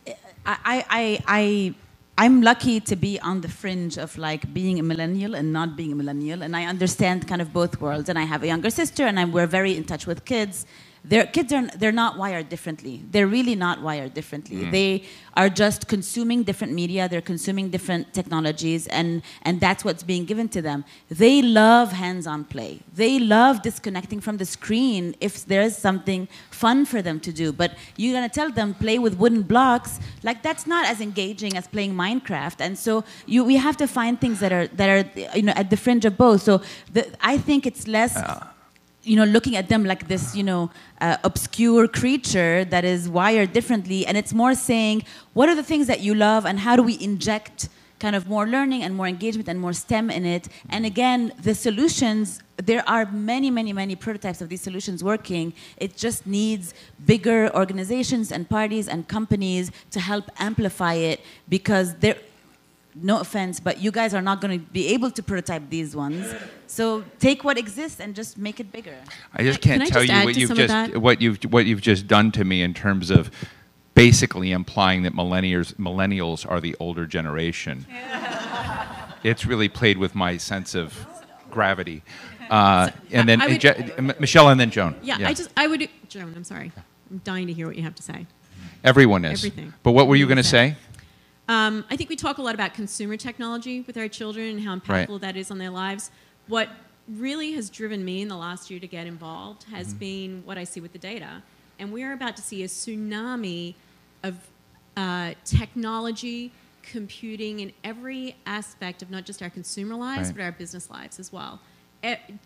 I, I, I, I'm lucky to be on the fringe of like being a millennial and not being a millennial. And I understand kind of both worlds. And I have a younger sister and I'm, we're very in touch with kids their kids are they're not wired differently. They're really not wired differently. Mm. they are just consuming different media. They're consuming different technologies and and that's what's being given to them. They love hands-on play. They love disconnecting from the screen if there's something fun for them to do. But you're going to tell them play with wooden blocks. Like that's not as engaging as playing minecraft. And so you we have to find things that are that are you know at the fringe of both. So the, i think it's less uh you know, looking at them like this, you know, uh, obscure creature that is wired differently. And it's more saying, what are the things that you love and how do we inject kind of more learning and more engagement and more STEM in it? And again, the solutions, there are many, many, many prototypes of these solutions working. It just needs bigger organizations and parties and companies to help amplify it because there, no offense, but you guys are not going to be able to prototype these ones. So take what exists and just make it bigger. I just can't Can tell just you what you've just what you've what you've just done to me in terms of basically implying that millennials millennials are the older generation. it's really played with my sense of gravity. Uh, so, and then would, Je- Michelle, and then Joan. Yeah, yeah, I just I would Joan. I'm sorry. I'm dying to hear what you have to say. Everyone is. Everything. But what were you going to say? Um, I think we talk a lot about consumer technology with our children and how impactful right. that is on their lives. What really has driven me in the last year to get involved has mm-hmm. been what I see with the data. And we're about to see a tsunami of uh, technology, computing in every aspect of not just our consumer lives, right. but our business lives as well.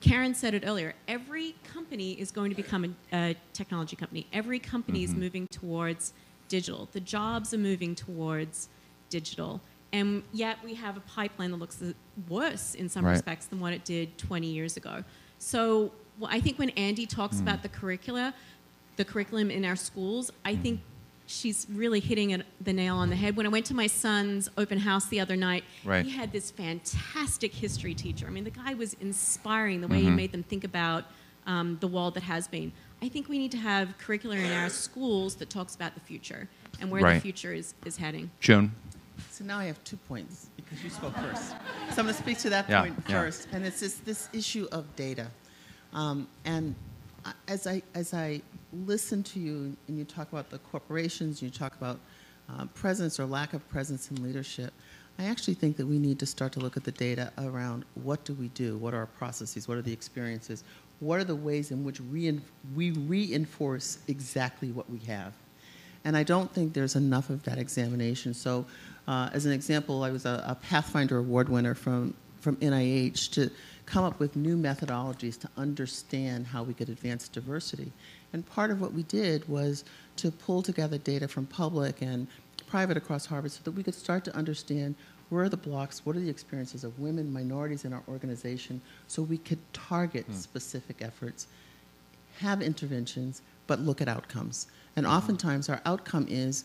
Karen said it earlier. Every company is going to become a, a technology company. Every company mm-hmm. is moving towards digital. The jobs are moving towards digital. And yet we have a pipeline that looks worse in some right. respects than what it did 20 years ago. So well, I think when Andy talks mm. about the curricula, the curriculum in our schools, I mm. think she's really hitting it, the nail on the head. When I went to my son's open house the other night, right. he had this fantastic history teacher. I mean, the guy was inspiring the way mm-hmm. he made them think about um, the world that has been. I think we need to have curricula in our schools that talks about the future and where right. the future is, is heading. Joan? So now I have two points because you spoke first. So I'm going to speak to that yeah, point yeah. first, and it's this, this issue of data. Um, and as I as I listen to you and you talk about the corporations, you talk about uh, presence or lack of presence in leadership. I actually think that we need to start to look at the data around what do we do, what are our processes, what are the experiences, what are the ways in which we reinforce exactly what we have. And I don't think there's enough of that examination. So uh, as an example, I was a, a, Pathfinder Award winner from, from NIH to come up with new methodologies to understand how we could advance diversity. And part of what we did was to pull together data from public and private across Harvard so that we could start to understand where are the blocks, what are the experiences of women, minorities in our organization, so we could target hmm. specific efforts, have interventions, but look at outcomes. And mm-hmm. oftentimes our outcome is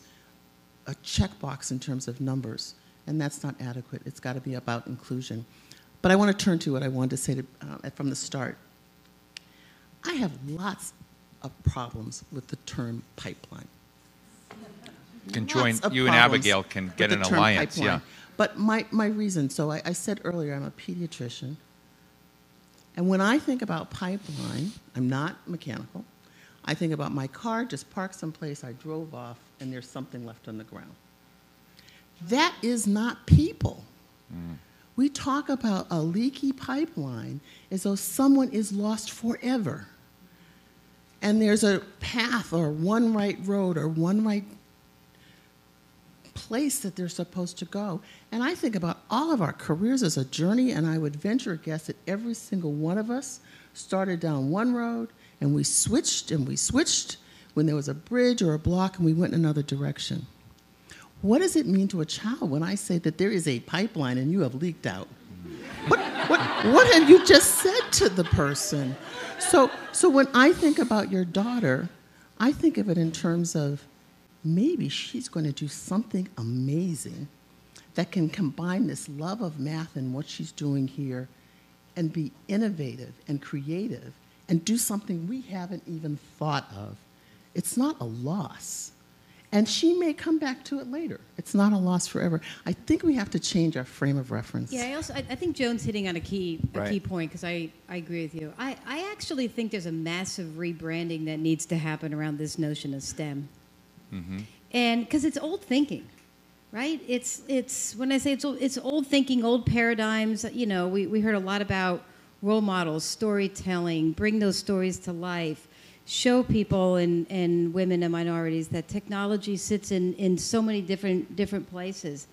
a checkbox in terms of numbers, and that's not adequate. It's got to be about inclusion. But I want to turn to what I wanted to say to, uh, from the start. I have lots of problems with the term pipeline. Can join you and Abigail can get an alliance, pipeline. yeah. But my, my reason, so I, I said earlier, I'm a pediatrician. And when I think about pipeline, I'm not mechanical. I think about my car just parked someplace, I drove off, and there's something left on the ground. That is not people. Mm. We talk about a leaky pipeline as though someone is lost forever. and there's a path or one right road or one right place that they're supposed to go. And I think about all of our careers as a journey, and I would venture a guess that every single one of us started down one road and we switched and we switched when there was a bridge or a block and we went in another direction. What does it mean to a child when I say that there is a pipeline and you have leaked out? What, what, what have you just said to the person? So, so when I think about your daughter, I think of it in terms of maybe she's going to do something amazing that can combine this love of math and what she's doing here and be innovative and creative and do something we haven't even thought of. It's not a loss. And she may come back to it later. It's not a loss forever. I think we have to change our frame of reference. Yeah, I also I, I think Joan's hitting on a key a Right. key point because I, I agree with you. I, I actually think there's a massive rebranding that needs to happen around this notion of STEM. Mm-hmm. and because it's old thinking right it's it's when i say it's old, it's old thinking old paradigms you know we, we heard a lot about role models storytelling bring those stories to life show people and, and women and minorities that technology sits in, in so many different different places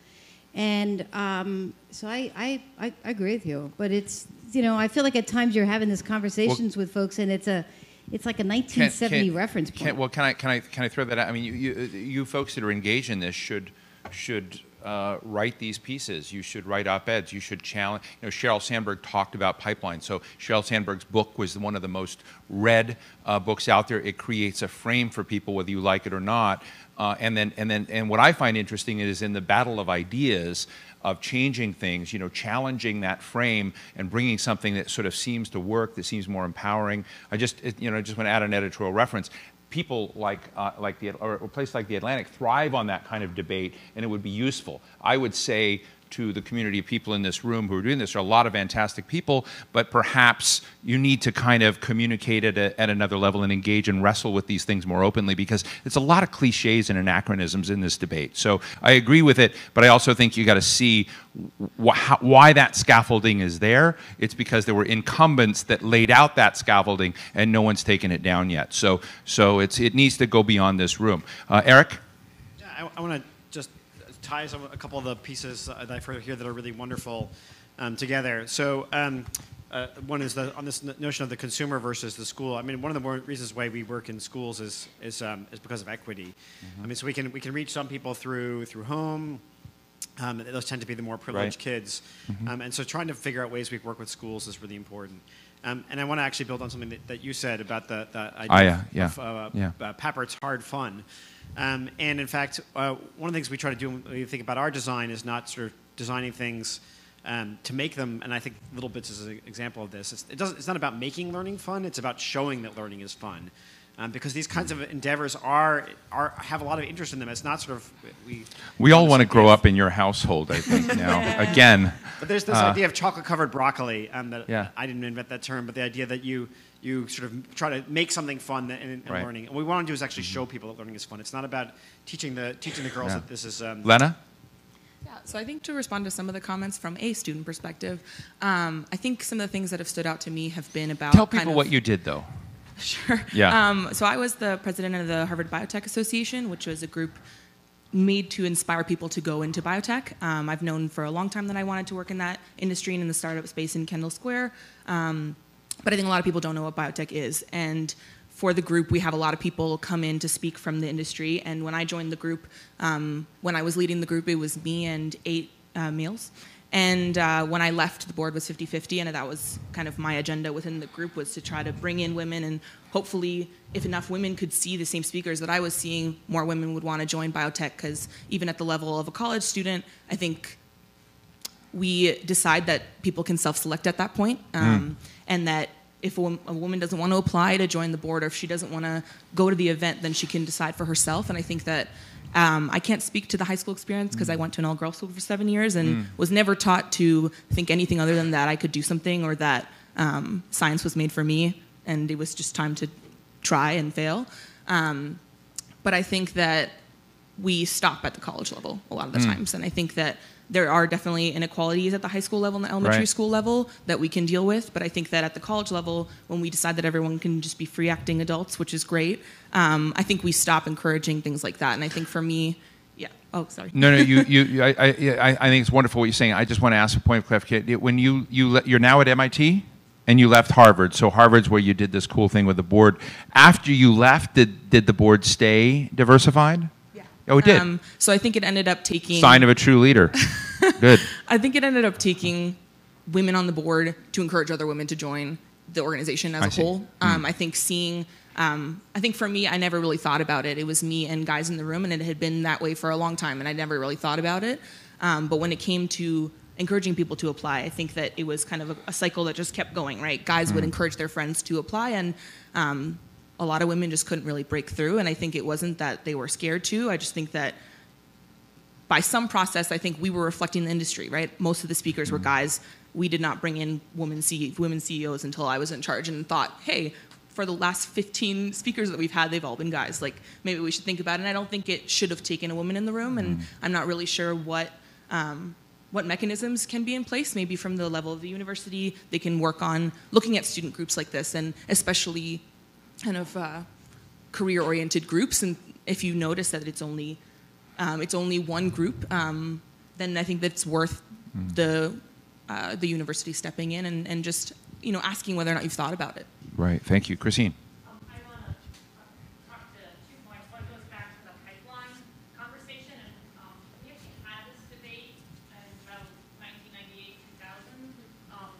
and um, so I, I, I agree with you but it's you know i feel like at times you're having these conversations with folks and it's a it's like a 1970 reference point Can, well, can I can I can I throw that out? I mean, you you, you folks that are engaged in this should should uh, write these pieces. You should write op-eds. You should challenge. You know, Sheryl Sandberg talked about pipeline. So Sheryl Sandberg's book was one of the most read uh, books out there. It creates a frame for people, whether you like it or not. Uh, and then and then and what I find interesting is in the battle of ideas of changing things, you know, challenging that frame and bringing something that sort of seems to work, that seems more empowering. I just, you know, I just want to add an editorial reference. People like, uh, like the, or a place like the Atlantic thrive on that kind of debate, and it would be useful. I would say to the community of people in this room who are doing this, there are a lot of fantastic people, but perhaps you need to kind of communicate at, a, at another level and engage and wrestle with these things more openly because it's a lot of cliches and anachronisms in this debate. So I agree with it, but I also think you got to see wh- how, why that scaffolding is there. It's because there were incumbents that laid out that scaffolding and no one's taken it down yet. So, so it's, it needs to go beyond this room. Uh, Eric? Yeah, I, I want to just tie some, a couple of the pieces that I've heard here that are really wonderful um, together. So um, uh, one is the, on this notion of the consumer versus the school. I mean, one of the more reasons why we work in schools is is, um, is because of equity. I mean, so we can we can reach some people through through home. Um, those tend to be the more privileged Right. kids, Mhm. um, and so trying to figure out ways we can work with schools is really important. Um, and I want to actually build on something that, that you said about the, the idea Ah, yeah, of, yeah, of, uh, yeah. uh, Papert's hard fun. Um, and in fact, uh, one of the things we try to do when we think about our design is not sort of designing things um, to make them, and I think littleBits is an example of this. It's, it doesn't, it's not about making learning fun, it's about showing that learning is fun. Um, because these kinds of endeavors are, are have a lot of interest in them. It's not sort of we. We all want to grow up in your household, I think, now. Again. But there's this uh, idea of chocolate-covered broccoli, um, that Yeah. I didn't invent that term, but the idea that you you sort of try to make something fun in, in Right. learning. And what we want to do is actually show people that learning is fun. It's not about teaching the teaching the girls Yeah. that this is. Um, Lena? Yeah, so I think to respond to some of the comments from a student perspective, um, I think some of the things that have stood out to me have been about Tell kind people of- what you did, though. Sure. Yeah. Um, so I was the president of the Harvard Biotech Association, which was a group made to inspire people to go into biotech. Um, I've known for a long time that I wanted to work in that industry and in the startup space in Kendall Square. Um, but I think a lot of people don't know what biotech is. And for the group, we have a lot of people come in to speak from the industry. And when I joined the group, um, when I was leading the group, it was me and eight uh, males. And uh, when I left, the board was 50-50, and that was kind of my agenda within the group was to try to bring in women, and hopefully, if enough women could see the same speakers that I was seeing, more women would want to join biotech. Because even at the level of a college student, I think we decide that people can self-select at that point, um, and that if a, a woman doesn't want to apply to join the board, or if she doesn't want to go to the event, then she can decide for herself. And I think that um, I can't speak to the high school experience because I went to an all-girls school for seven years and Mm. was never taught to think anything other than that I could do something or that um, science was made for me, and it was just time to try and fail. Um, but I think that we stop at the college level a lot of the Mm. times, and I think that there are definitely inequalities at the high school level and the elementary Right. school level that we can deal with. But I think that at the college level, when we decide that everyone can just be free acting adults, which is great, um, I think we stop encouraging things like that. And I think for me, yeah. Oh, sorry. No, no, you, you, you I, I, I I think it's wonderful what you're saying. I just want to ask a point of clarification. When you, you, you're now at MIT and you left Harvard. So Harvard's where you did this cool thing with the board. After you left, did, did the board stay diversified? Oh, it did. Um, so I think it ended up taking Sign of a true leader. Good. I think it ended up taking women on the board to encourage other women to join the organization as I a see. whole. Um, I think seeing, um, I think for me, I never really thought about it. It was me and guys in the room, and it had been that way for a long time, and I never really thought about it. Um, but when it came to encouraging people to apply, I think that it was kind of a, a cycle that just kept going, right? Guys would Mm. encourage their friends to apply, and um, a lot of women just couldn't really break through. And I think it wasn't that they were scared to. I just think that by some process, I think we were reflecting the industry, right? Most of the speakers were guys. We did not bring in women, C- women CEOs until I was in charge and thought, hey, for the last 15 speakers that we've had, they've all been guys. Like, maybe we should think about it. And I don't think it should have taken a woman in the room. And I'm not really sure what. Um, what mechanisms can be in place, maybe from the level of the university, they can work on looking at student groups like this, and especially kind of uh, career-oriented groups. And if you notice that it's only um, it's only one group, um, then I think that's worth the uh, the university stepping in and, and just you know asking whether or not you've thought about it. Right. Thank you. Christine. conversation, and um, we actually had this debate in about 1998, 2000, um,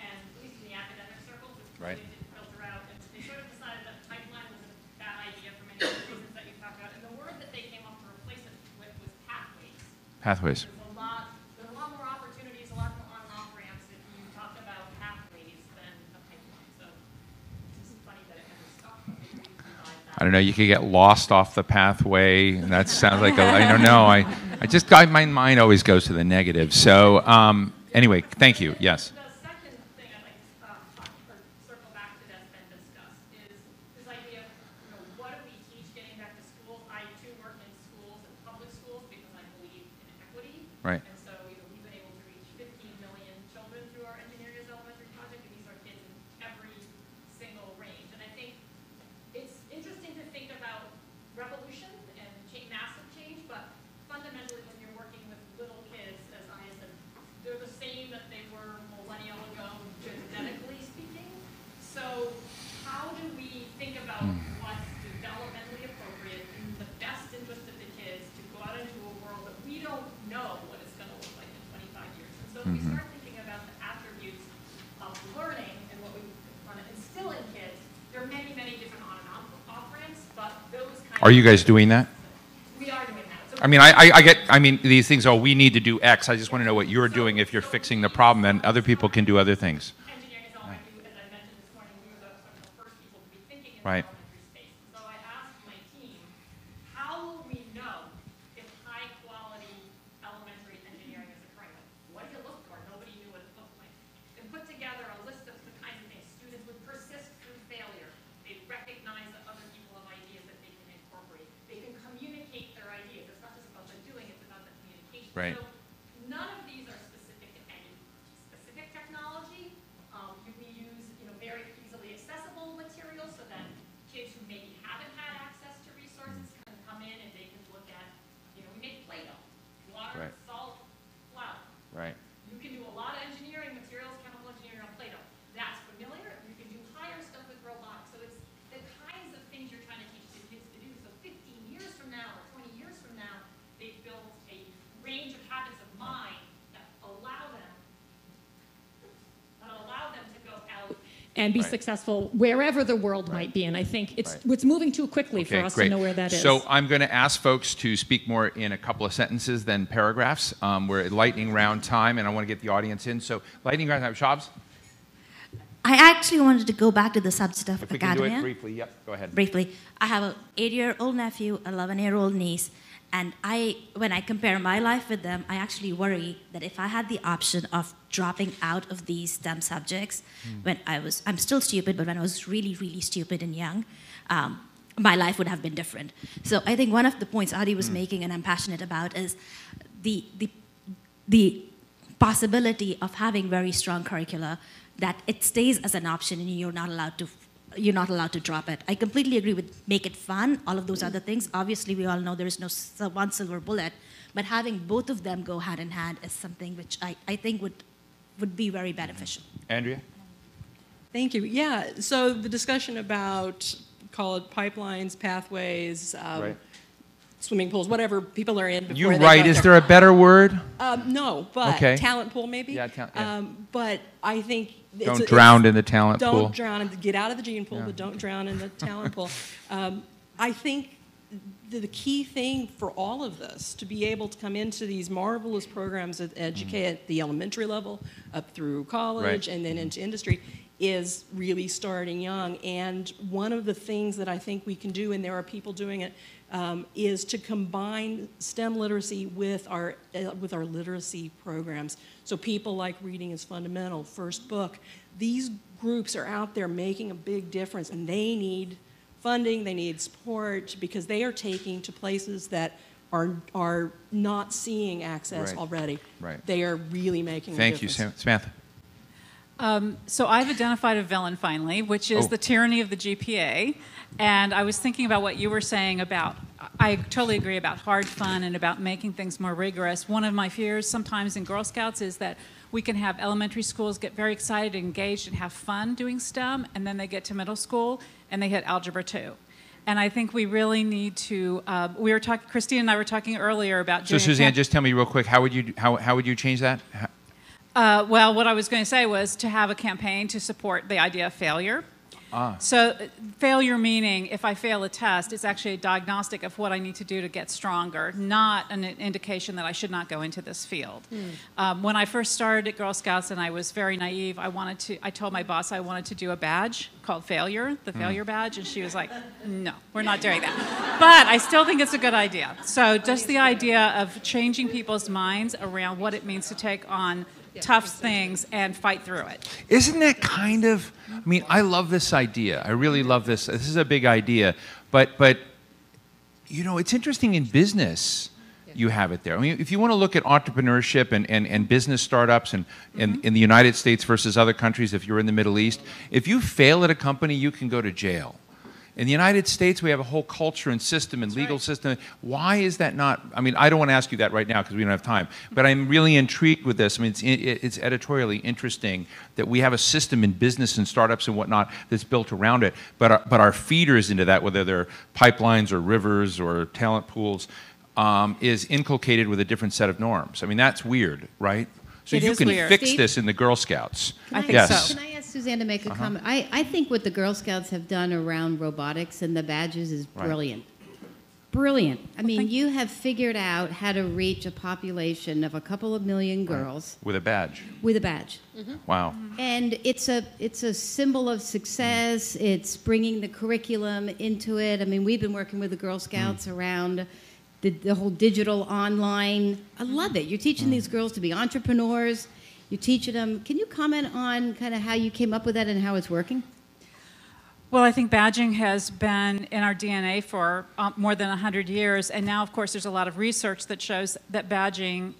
and at least in the academic circles, it's Right. really didn't filter out, and they sort of decided that pipeline was a bad idea for many of the reasons that you talked about, and the word that they came up to replace it with was pathways. Pathways. There's a lot, there are a lot more opportunities, a lot more on and off ramps if you talk about pathways than a pipeline, so it's just funny that it kind of stuck. but they revived that. I don't know. You could get lost off the pathway, and that sounds like a, I don't know. I, I just got my mind always goes to the negative. So um, anyway, thank you. Yes. The second thing I'd like to um, talk or circle back to that's been discussed is this idea of, you know, what do we teach getting back to schools? I too work in schools and public schools because I believe in equity. Right. And so, you know, we've been able to reach 15 million children through our Engineering is Elementary project, and these are kids in every single range. And I think it's interesting to think about revolution and cha- massive change, but fundamentally, when you're working with little kids, as I said, they're the same that they were millennial ago, genetically speaking. So, how do we think about what's developmentally appropriate in the best interest of the kids to go out into a world that we don't know what it's going to look like in 25 years? And so, if we Mhm. start thinking about the attributes of learning and what we want to instill in kids, there are many, many different on and off, off ramps, but those kind Are you guys doing that? We are doing that. I mean, I, I, I get. I mean, these things. Oh, we need to do X. I just want to know what you're doing. If you're fixing the problem, then other people can do other things. Right. So I asked my team, how will we know if high quality elementary engineering is occurring? What do you look for? Nobody knew what it looked like. And put together a list of the kinds of things. Students would persist through failure. They recognize that other people have ideas that they can incorporate. They can communicate their ideas. It's not just about the doing, it's about the communication. Right. So none of these are specific to any specific technology. Um, you- we use, you know, very easily accessible materials so that kids who maybe haven't had access to resources can come in and they can look at, you know, we make Play-Doh, water, Right. salt, flour. Right. You can do a lot of engineering materials, chemical engineering on Play-Doh. That's familiar. You can do higher stuff with robotics. So it's the kinds of things you're trying to teach the kids to do. So 15 years from now or 20 years from now, they've built a range of habits of mind that allow them that allow them to go out and be Right. successful wherever the world might be. And I think it's Right. it's moving too quickly for us to know where that is. So I'm going to ask folks to speak more in a couple of sentences than paragraphs. Um, we're at lightning round time, and I want to get the audience in. So lightning round time, Shabs. I actually wanted to go back to the subject of If we can do it briefly, yep. Go ahead. Briefly, I have an eight-year-old nephew, eleven-year-old niece, and I, when I compare my life with them, I actually worry that if I had the option of dropping out of these STEM subjects Hmm. when I was, I'm still stupid, but when I was really, really stupid and young, um, my life would have been different. So I think one of the points Adi was Hmm. making, and I'm passionate about, is the the the possibility of having very strong curricula that it stays as an option and you're not allowed to you're not allowed to drop it. I completely agree with make it fun, all of those other things. Obviously, we all know there is no one silver bullet, but having both of them go hand in hand is something which I, I think would would be very beneficial. Andrea? Thank you. Yeah, so the discussion about call it pipelines, pathways, um, Right. swimming pools, whatever people are in before You they right. Is there. there a better word? Um, no, but Okay. talent pool maybe. Yeah, talent- yeah. Um, but I think it's Don't a- drown it's- in the talent pool. don't pool. drown in the, get out of the gene pool, Yeah. but don't drown in the talent pool. Um, I think the, the key thing for all of this to be able to come into these marvelous programs that educate at the elementary level up through college Right. and then into industry is really starting young. And one of the things that I think we can do, and there are people doing it, um, is to combine STEM literacy with our uh, with our literacy programs. So people like reading is fundamental, first book. These groups are out there making a big difference, and they need funding, they need support because they are taking to places that are are not seeing access Right. already. Right. They are really making. Thank a you. Sam- Samantha. Um, so I've identified a villain finally, which is Oh. the tyranny of the GPA. And I was thinking about what you were saying about, I totally agree about hard fun and about making things more rigorous. One of my fears sometimes in Girl Scouts is that we can have elementary schools get very excited, engaged, and have fun doing STEM, and then they get to middle school and they hit Algebra 2. And I think we really need to. Uh, we were talking. Christine and I were talking earlier about. So, Suzanne, just tell me real quick how would you how, how would you change that? Uh, well, what I was going to say was to have a campaign to support the idea of failure. Ah. So, failure meaning if I fail a test, it's actually a diagnostic of what I need to do to get stronger, not an indication that I should not go into this field. Um, when I first started at Girl Scouts and I was very naive, I wanted to. I told my boss I wanted to do a badge called Failure, the Hmm. Failure Badge, and she was like, "No, we're not doing that." But I still think it's a good idea. So, just the idea of changing people's minds around what it means to take on tough things and fight through it. Isn't that kind of? I mean, I love this idea. I really love this. This is a big idea, but but you know, it's interesting in business. You have it there. I mean, if you want to look at entrepreneurship and, and, and business startups and, and mm-hmm. in the United States versus other countries, if you're in the Middle East, if you fail at a company, you can go to jail. In the United States, we have a whole culture and system and legal system. Why is that not? I mean, I don't want to ask you that right now because we don't have time. But I'm really intrigued with this. I mean, it's, it's editorially interesting that we have a system in business and startups and whatnot that's built around it. But our, but our feeders into that, whether they're pipelines or rivers or talent pools, um, is inculcated with a different set of norms. I mean, that's weird, right? So It you can weird. fix this in the Girl Scouts. Can I, yes. I ask Suzanne to make a Uh-huh. comment? I, I think what the Girl Scouts have done around robotics and the badges is Right. brilliant. Brilliant. I mean, you have figured out how to reach a population of a couple of million girls With a badge. with a badge. Mm-hmm. Wow. Mm-hmm. And it's a it's a symbol of success. Mm. It's bringing the curriculum into it. I mean, we've been working with the Girl Scouts mm. around the, the whole digital online. I mm-hmm. love it. You're teaching mm. these girls to be entrepreneurs. You're teaching them. Can you comment on kind of how you came up with that and how it's working? Well, I think badging has been in our DNA for uh, more than 100 years. And now, of course, there's a lot of research that shows that badging,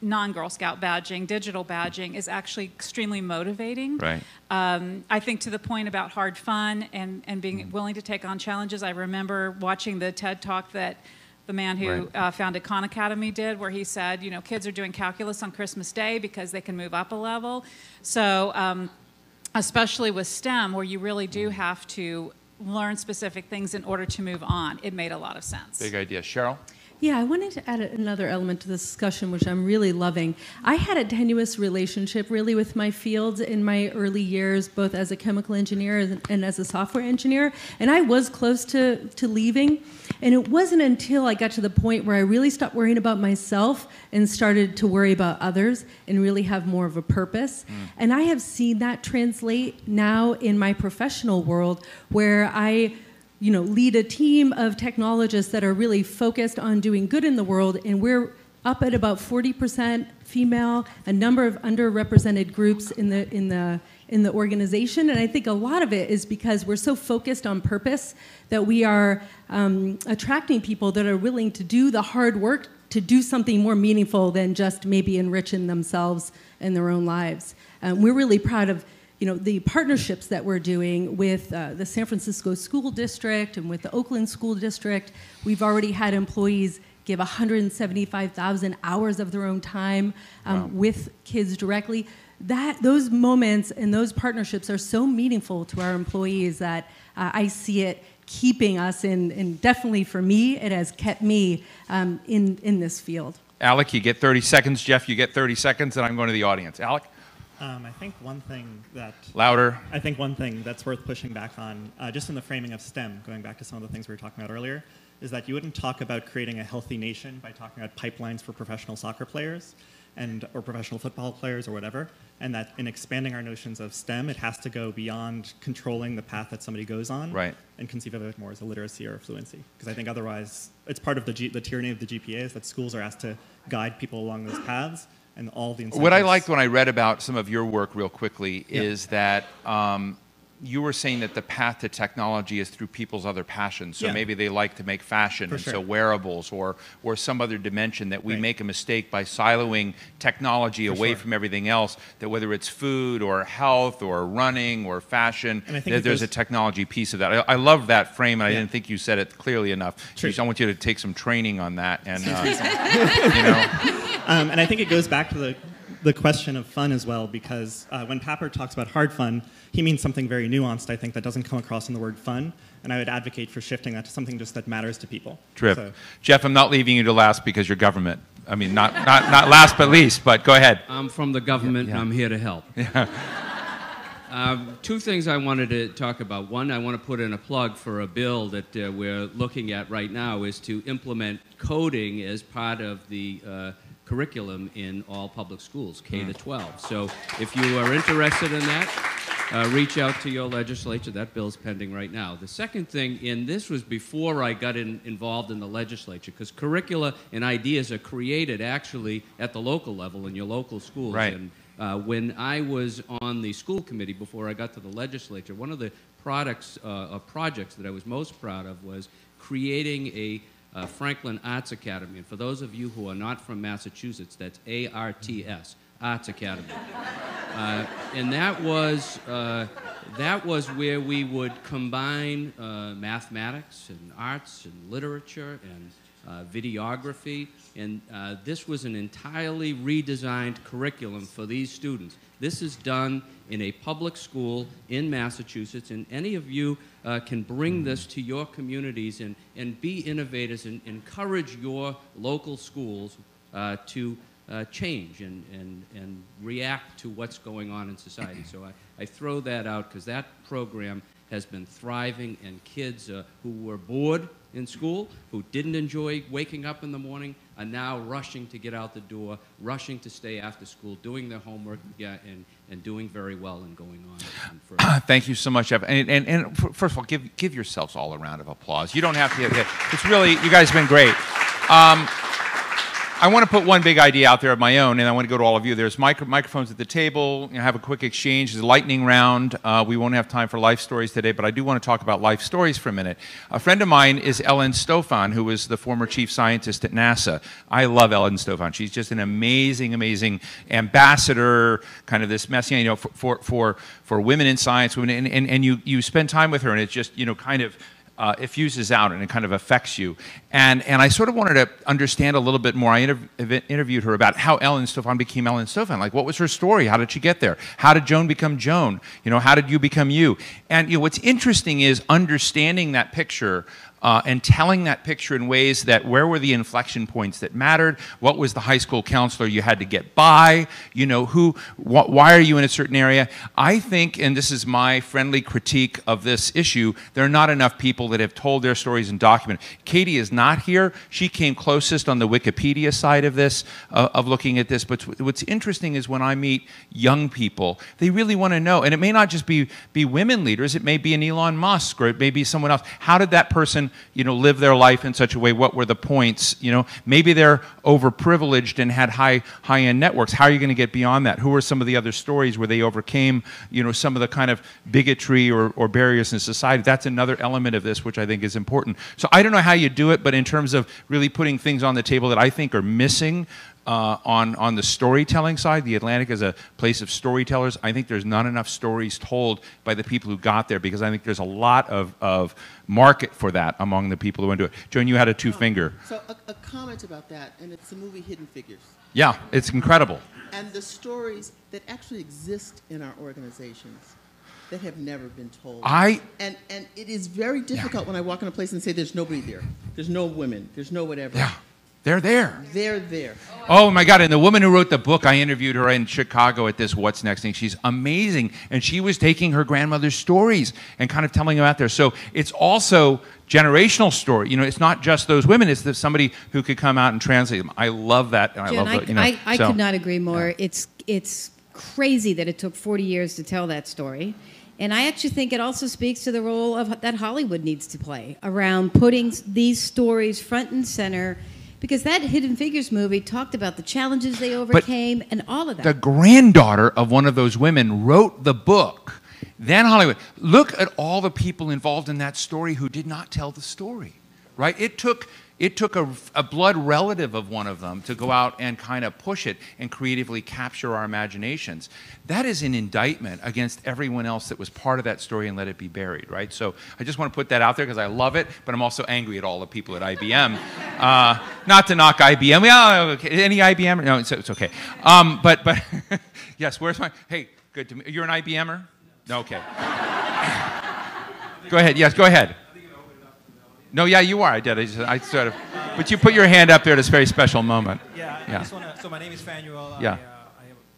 non Girl Scout badging, digital badging, is actually extremely motivating. Right. Um, I think to the point about hard fun and, and being willing to take on challenges, I remember watching the TED talk that the man who Right. uh, founded Khan Academy did, where he said, you know, kids are doing calculus on Christmas Day because they can move up a level. So, um, especially with STEM, where you really do have to learn specific things in order to move on, it made a lot of sense. Big idea. Cheryl? Yeah, I wanted to add another element to this discussion, which I'm really loving. I had a tenuous relationship really with my fields in my early years, both as a chemical engineer and- and as a software engineer, and I was close to, to leaving. And it wasn't until I got to the point where I really stopped worrying about myself and started to worry about others and really have more of a purpose. Mm. And I have seen that translate now in my professional world where I you know, lead a team of technologists that are really focused on doing good in the world, and we're up at about 40% female, a number of underrepresented groups in the in the in the organization, and I think a lot of it is because we're so focused on purpose that we are um, attracting people that are willing to do the hard work to do something more meaningful than just maybe enriching themselves and their own lives. Um, we're really proud of you know, the partnerships that we're doing with uh, the San Francisco School District and with the Oakland School District. We've already had employees give 175,000 hours of their own time um, wow. with kids directly. That those moments and those partnerships are so meaningful to our employees that uh, I see it keeping us in, and definitely for me, it has kept me um, in, in this field. Alec, you get 30 seconds. Jeff, you get 30 seconds, and I'm going to the audience. Alec? Um, I think one thing that louder. I think one thing that's worth pushing back on, uh, just in the framing of STEM, going back to some of the things we were talking about earlier, is that you wouldn't talk about creating a healthy nation by talking about pipelines for professional soccer players and or professional football players or whatever, and that in expanding our notions of STEM, it has to go beyond controlling the path that somebody goes on, right. and conceive of it more as a literacy or a fluency. Because I think otherwise, it's part of the, G- the tyranny of the GPA is that schools are asked to guide people along those paths, and all the What I liked when I read about some of your work real quickly yeah. is that um, you were saying that the path to technology is through people's other passions. So yeah. maybe they like to make fashion, For and sure. so wearables or or some other dimension that we right. make a mistake by siloing technology For away sure. from everything else. That whether it's food or health or running or fashion, that there's a technology piece of that. I, I love that frame, and yeah. I didn't think you said it clearly enough. True. I want you to take some training on that, and uh, you know. Um, and I think it goes back to the the question of fun as well, because uh, when Papert talks about hard fun, he means something very nuanced, I think, that doesn't come across in the word fun. And I would advocate for shifting that to something just that matters to people. Trip. So. Jeff, I'm not leaving you to last because you're government. I mean, not, not, not last but least, but go ahead. I'm from the government yeah, yeah. and I'm here to help. Yeah. Um, two things I wanted to talk about. One, I want to put in a plug for a bill that uh, we're looking at right now is to implement coding as part of the uh, curriculum in all public schools, K to 12. So if you are interested in that, uh, reach out to your legislature. That bill's pending right now. The second thing, and this was before I got in, involved in the legislature, because curricula and ideas are created actually at the local level in your local schools. Right. And uh, when I was on the school committee before I got to the legislature, one of the products, uh, projects that I was most proud of was creating a uh, Franklin Arts Academy. And for those of you who are not from Massachusetts, that's A R T S, Arts Academy. Uh, and that was, uh, that was where we would combine uh, mathematics and arts and literature and uh, videography. And uh, this was an entirely redesigned curriculum for these students. This is done in a public school in Massachusetts, and any of you uh, can bring this to your communities and, and be innovators and encourage your local schools uh, to uh, change and, and, and react to what's going on in society. So I, I throw that out because that program has been thriving, and kids uh, who were bored in school, who didn't enjoy waking up in the morning, are now rushing to get out the door, rushing to stay after school, doing their homework, yeah, and, and doing very well and going on. Thank you so much, Jeff. And, and, and, first of all, give, give yourselves all a round of applause. You don't have to. It's really, you guys have been great. Um, I want to put one big idea out there of my own, and I want to go to all of you. There's micro- microphones at the table. You know, have a quick exchange. There's a lightning round. Uh, we won't have time for life stories today, but I do want to talk about life stories for a minute. A friend of mine is Ellen Stofan, who was the former chief scientist at NASA. I love Ellen Stofan. She's just an amazing, amazing ambassador, kind of this message, you know, for, for, for, for women in science, women, and, and, and you, you spend time with her, and it's just, you know, kind of uh, it fuses out and it kind of affects you. And, and I sort of wanted to understand a little bit more. I interv- interviewed her about how Ellen Stofan became Ellen Stofan. Like, what was her story? How did she get there? How did Joan become Joan? You know, how did you become you? And you know, what's interesting is understanding that picture uh, and telling that picture in ways that where were the inflection points that mattered? What was the high school counselor you had to get by? You know, who, wh- why are you in a certain area? I think, and this is my friendly critique of this issue, there are not enough people that have told their stories and documented. Katie is not here. She came closest on the Wikipedia side of this, uh, of looking at this. But what's interesting is when I meet young people, they really want to know, and it may not just be, be women leaders, it may be an Elon Musk or it may be someone else. How did that person you know, live their life in such a way? What were the points? You know, maybe they're overprivileged and had high high-end networks. How are you going to get beyond that? Who are some of the other stories where they overcame, you know, some of the kind of bigotry or, or barriers in society? That's another element of this, which I think is important. So I don't know how you do it, but in terms of really putting things on the table that I think are missing uh, on, on the storytelling side, the Atlantic is a place of storytellers. I think there's not enough stories told by the people who got there because I think there's a lot of, of market for that among the people who want to do it. Joan, you had a two finger. So a, a comment about that, and it's the movie Hidden Figures. Yeah, it's incredible. And the stories that actually exist in our organizations that have never been told. I- and and it is very difficult when I walk in a place and say there's nobody there. There's no women. There's no whatever. Yeah. They're there. They're there. Oh my God. And the woman who wrote the book, I interviewed her in Chicago at this What's Next thing. She's amazing. And she was taking her grandmother's stories and kind of telling them out there. So it's also generational story. You know, it's not just those women, it's the, somebody who could come out and translate them. I love that. And I Jen, love I, the, you know, I, I so- could not agree more. It's it's crazy that it took 40 years to tell that story. And I actually think it also speaks to the role of that Hollywood needs to play around putting these stories front and center because that Hidden Figures movie talked about the challenges they overcame and all of that. The granddaughter of one of those women wrote the book. Then Hollywood. Look at all the people involved in that story who did not tell the story, right? It took it took a, a blood relative of one of them to go out and kind of push it and creatively capture our imaginations. That is an indictment against everyone else that was part of that story and let it be buried, right? So I just want to put that out there because I love it, but I'm also angry at all the people at IBM. Uh, not to knock IBM. Yeah, okay. any IBM? No, it's, it's okay. Um, but but yes, where's my? Hey, good to meet. You're an IBMer? No, okay. go ahead. Yes, go ahead. No, yeah, you are. I did. I, just, I sort of. But you put your hand up there at this very special moment. Yeah, I Yeah. just wanna, so my name is Fanuel. Yeah. I, uh,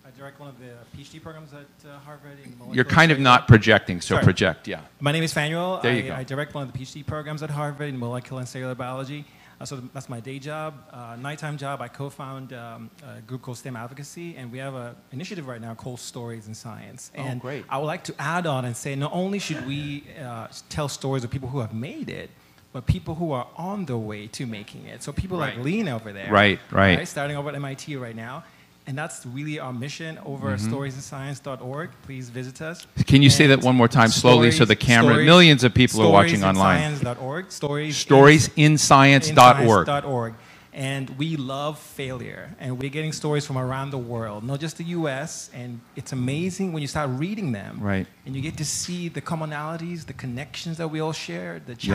I, I direct one of the PhD programs at uh, Harvard. In molecular You're kind of not projecting, so Sorry. project. Yeah. My name is Fanuel. There I, you go. I direct one of the PhD programs at Harvard in molecular and cellular biology. Uh, so that's my day job. Uh, nighttime job, I co-found um, a group called STEM Advocacy, and we have an initiative right now called Stories in Science. Oh, And great. I would like to add on and say not only should we uh, tell stories of people who have made it, but people who are on the way to making it. So people Right. like Lean over there. Right, right. Starting over at MIT right now. And that's really our mission over at Mhm. storiesinScience.org. Please visit us. Can you say that one more time slowly so the camera- millions of people are watching online. StoriesinScience.org. Stories StoriesinScience.org. .org. And we love failure. And we're getting stories from around the world, not just the US. And it's amazing when you start reading them. Right. And you get to see the commonalities, the connections that we all share, the Yeah.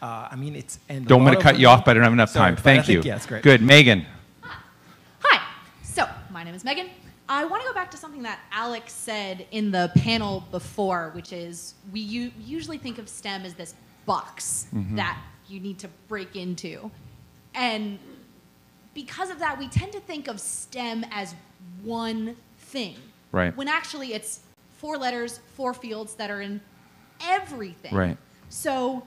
Challenges. Uh, I mean, it's. And Don't want to cut you off, but I don't have enough Sorry, time. but I Thank think- you. Yeah, it's great. Good. Megan. Hi. So, my name is Megan. I want to go back to something that Alex said in the panel before, which is we u- usually think of STEM as this box Mhm. that you need to break into. And because of that, we tend to think of STEM as one thing. Right. When actually it's four letters, four fields that are in everything. Right. So,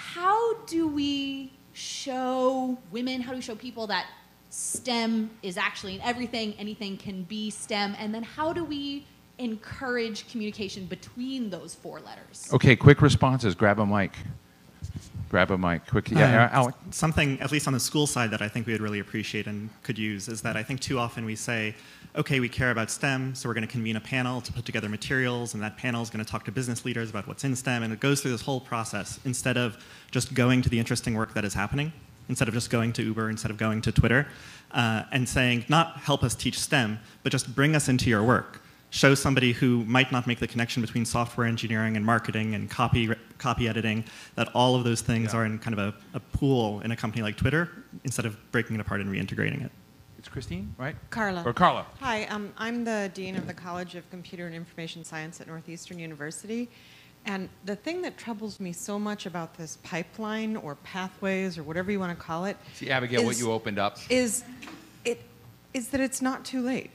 how do we show women, how do we show people that STEM is actually in everything, anything can be STEM, and then how do we encourage communication between those four letters? Okay, quick responses. Grab a mic. Grab a mic. quickly. Yeah, Uh, Alec. Something, at least on the school side, that I think we would really appreciate and could use is that I think too often we say, okay, we care about STEM, so we're going to convene a panel to put together materials, and that panel is going to talk to business leaders about what's in STEM, and it goes through this whole process instead of just going to the interesting work that is happening, instead of just going to Uber, instead of going to Twitter, uh, and saying, not help us teach STEM, but just bring us into your work show somebody who might not make the connection between software engineering and marketing and copy copy editing that all of those things are in kind of a, a pool in a company like Twitter instead of breaking it apart and reintegrating it. It's Christine, right? Carla. Or Carla. Hi, um, I'm the Dean of the College of Computer and Information Science at Northeastern University. And the thing that troubles me so much about this pipeline or pathways or whatever you want to call it See, Abigail, what you opened up. is it is that it's not too late.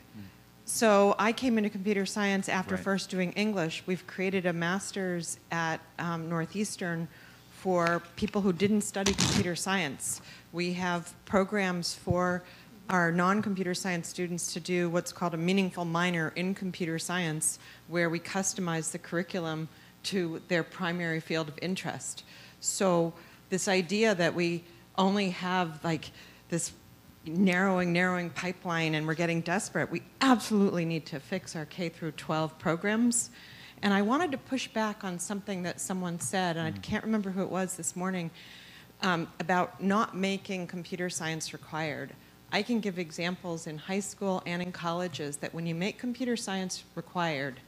So I came into computer science after Right. first doing English. We've created a master's at um, Northeastern for people who didn't study computer science. We have programs for our non-computer science students to do what's called a meaningful minor in computer science, where we customize the curriculum to their primary field of interest. So this idea that we only have like this narrowing, narrowing pipeline and we're getting desperate. We absolutely need to fix our K through 12 programs. And I wanted to push back on something that someone said, and I can't remember who it was this morning, um, about not making computer science required. I can give examples in high school and in colleges that when you make computer science required,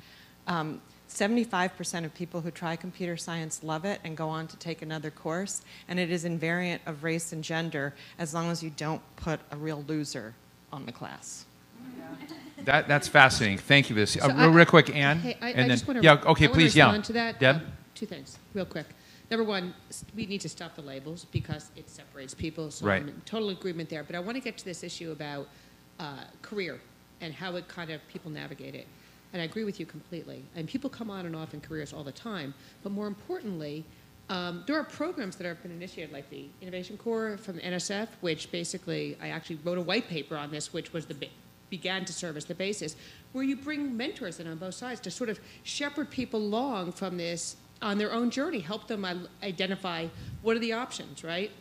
um, 75% of people who try computer science love it and go on to take another course, and it is invariant of race and gender as long as you don't put a real loser on the class. That, that's fascinating. Thank you, This So uh, I- real, real quick, Anne. Hey, I, and I then, just want to. yeah, okay, please, yeah. respond to that. Deb? Uh, two things, real quick. Number one, we need to stop the labels because it separates people. So Right. I'm in total agreement there. But I want to get to this issue about uh, career and how it kind of people navigate it. And I agree with you completely. And people come on and off in careers all the time. But more importantly, um, there are programs that have been initiated, like the Innovation Corps from the NSF, which basically I actually wrote a white paper on this, which was the began to serve as the basis, where you bring mentors in on both sides to sort of shepherd people along from this on their own journey, help them identify what are the options, right?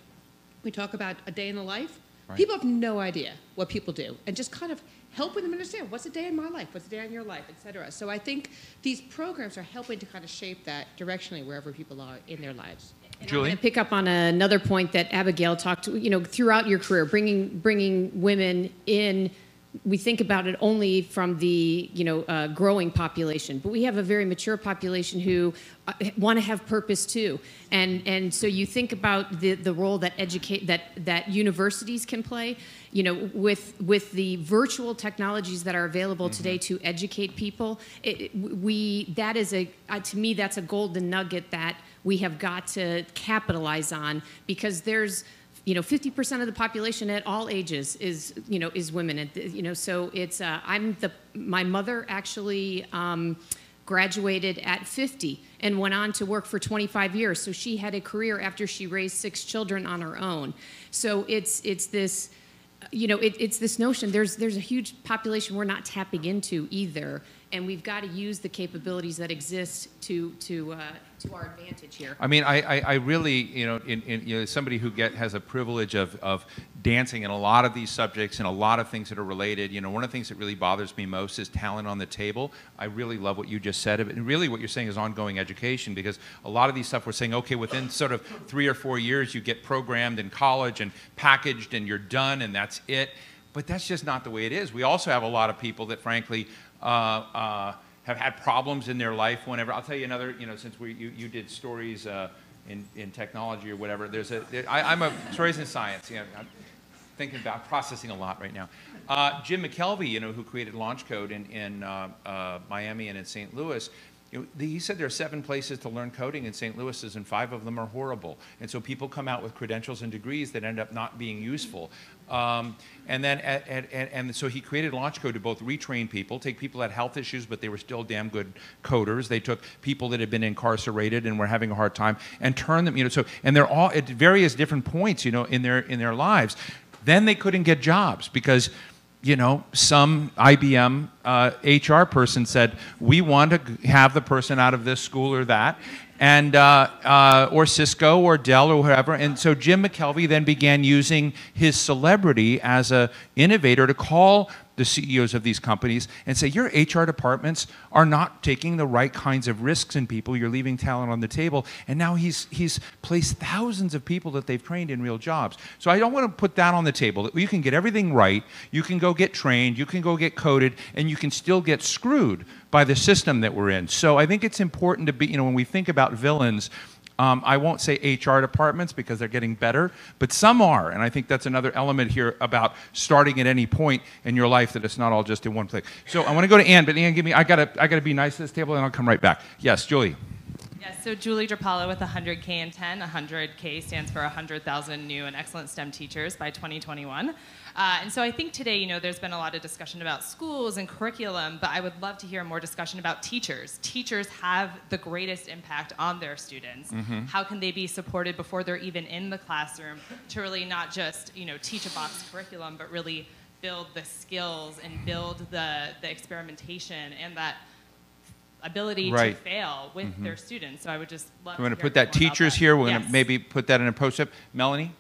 We talk about a day in the life. Right. People have no idea what people do, and just kind of helping them understand what's a day in my life, what's a day in your life, et cetera. So I think these programs are helping to kind of shape that directionally wherever people are in their lives. Julie? I'm going to pick up on another point that Abigail talked to. You know, throughout your career, bringing bringing women in. We think about it only from the you know uh, growing population, but we have a very mature population who uh, want to have purpose too, and and so you think about the the role that educate that that universities can play. You know, with with the virtual technologies that are available today to educate people, it, we that is a uh, to me that's a golden nugget that we have got to capitalize on because there's you know 50% of the population at all ages is you know is women. You know so it's uh, i'm the my mother actually um, graduated at 50 and went on to work for 25 years. So she had a career after she raised six children on her own. So it's it's this you know it, it's this notion there's there's a huge population we're not tapping into either and we've got to use the capabilities that exist to to uh, to our advantage here I mean, I, I, I really, you know, in, in, you know, somebody who get has a privilege of, of dancing in a lot of these subjects and a lot of things that are related. You know, one of the things that really bothers me most is talent on the table. I really love what you just said, and really what you're saying is ongoing education because a lot of these stuff we're saying, okay, within sort of three or four years, you get programmed in college and packaged, and you're done, and that's it. But that's just not the way it is. We also have a lot of people that, frankly. Uh, uh, have had problems in their life whenever. I'll tell you another, you know, since we, you, you did stories uh, in, in technology or whatever, there's a, there, I, I'm a, stories in science, you know, I'm thinking about processing a lot right now. Uh, Jim McKelvey, you know, who created LaunchCode in, in uh, uh, Miami and in St. Louis, he said there are seven places to learn coding in St. Louis, and five of them are horrible. And so people come out with credentials and degrees that end up not being useful. Um, and then, at, at, and, and so he created LaunchCode to both retrain people, take people that had health issues, but they were still damn good coders. They took people that had been incarcerated and were having a hard time and turn them, you know, so, and they're all at various different points, you know, in their, in their lives. Then they couldn't get jobs because, you know, some IBM uh, HR person said, we want to have the person out of this school or that, and uh, uh, or Cisco or Dell or whatever. And so Jim McKelvey then began using his celebrity as a innovator to call the CEOs of these companies and say, your HR departments are not taking the right kinds of risks in people. You're leaving talent on the table. And now he's, he's placed thousands of people that they've trained in real jobs. So I don't want to put that on the table. You can get everything right. You can go get trained. You can go get coded. And you can still get screwed by the system that we're in. So I think it's important to be, you know, when we think about villains, um, I won't say HR departments because they're getting better, but some are. And I think that's another element here about starting at any point in your life that it's not all just in one place. So I want to go to Ann, but Ann, give me, I gotta, I gotta be nice at this table and I'll come right back. Yes, Julie. Yes, so Julie Drapala with 100Kin10. 100K stands for 100,000 new and excellent STEM teachers by 2021. Uh, and so I think today, you know, there's been a lot of discussion about schools and curriculum, but I would love to hear more discussion about teachers. Teachers have the greatest impact on their students. Mhm. How can they be supported before they're even in the classroom to really not just, you know, teach a box curriculum, but really build the skills and build the, the experimentation and that ability Right. to fail with Mhm. their students. So I would just love We're going to put that teachers that. here. We're going to maybe put that in a post-up. Melanie?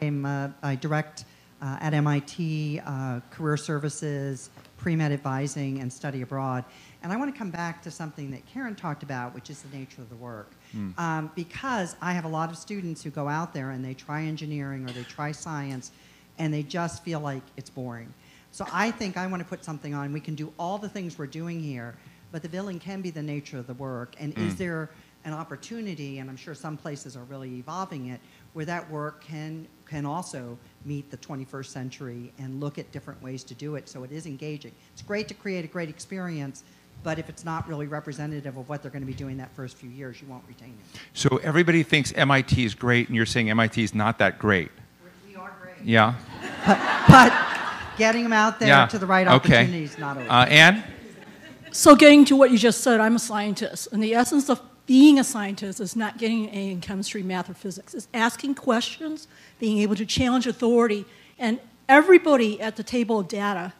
I'm, uh, I direct uh, at MIT uh, Career Services, Pre-Med Advising, and Study Abroad. And I want to come back to something that Karen talked about, which is the nature of the work. Hmm. Um, because I have a lot of students who go out there and they try engineering or they try science, and they just feel like it's boring. So I think I want to put something on. We can do all the things we're doing here, but the billing can be the nature of the work. And is Mm. there an opportunity, and I'm sure some places are really evolving it, where that work can can also meet the 21st century and look at different ways to do it so it is engaging. It's great to create a great experience, but if it's not really representative of what they're going to be doing that first few years, you won't retain it. So everybody thinks MIT is great, and you're saying MIT is not that great. We are great. Yeah. But getting them out there Yeah. to the right Okay. opportunities not always. Uh, Anne? So, getting to what you just said, I'm a scientist, and the essence of being a scientist is not getting an A in chemistry, math, or physics. It's asking questions, being able to challenge authority, and everybody at the table of data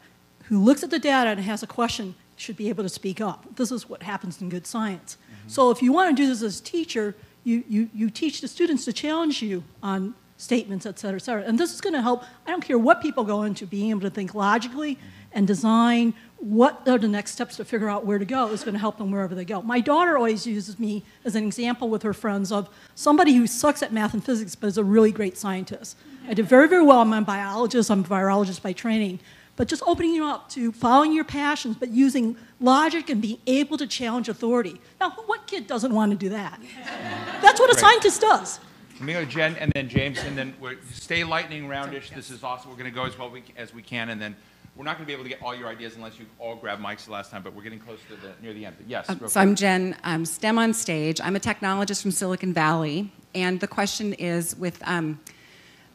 who looks at the data and has a question should be able to speak up. This is what happens in good science. Mm-hmm. So, if you want to do this as a teacher, you, you, you teach the students to challenge you on statements, et cetera, et cetera. And this is going to help, I don't care what people go into, being able to think logically mm-hmm. and design what are the next steps to figure out where to go is going to help them wherever they go. My daughter always uses me as an example with her friends of somebody who sucks at math and physics but is a really great scientist. I did very, very well. I'm a biologist, I'm a virologist by training. But just opening you up to following your passions, but using logic and being able to challenge authority. Now, what kid doesn't want to do that? That's what a Right. scientist does. Let me go to Jen and then James, and then we're, stay lightning roundish. This is awesome. We're going to go as well we, as we can, and then we're not going to be able to get all your ideas unless you all grab mics the last time, but we're getting close to the near the end. But yes. Um, so I'm. Jen. I'm STEM on stage. I'm a technologist from Silicon Valley, and the question is with um,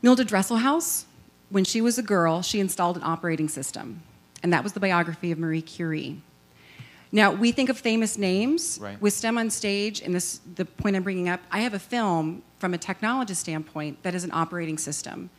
Mildred Dresselhaus. When she was a girl, she installed an operating system, and that was the biography of Marie Curie. Now we think of famous names Right. with STEM on stage, and this the point I'm bringing up. I have a film from a technologist standpoint that is an operating system.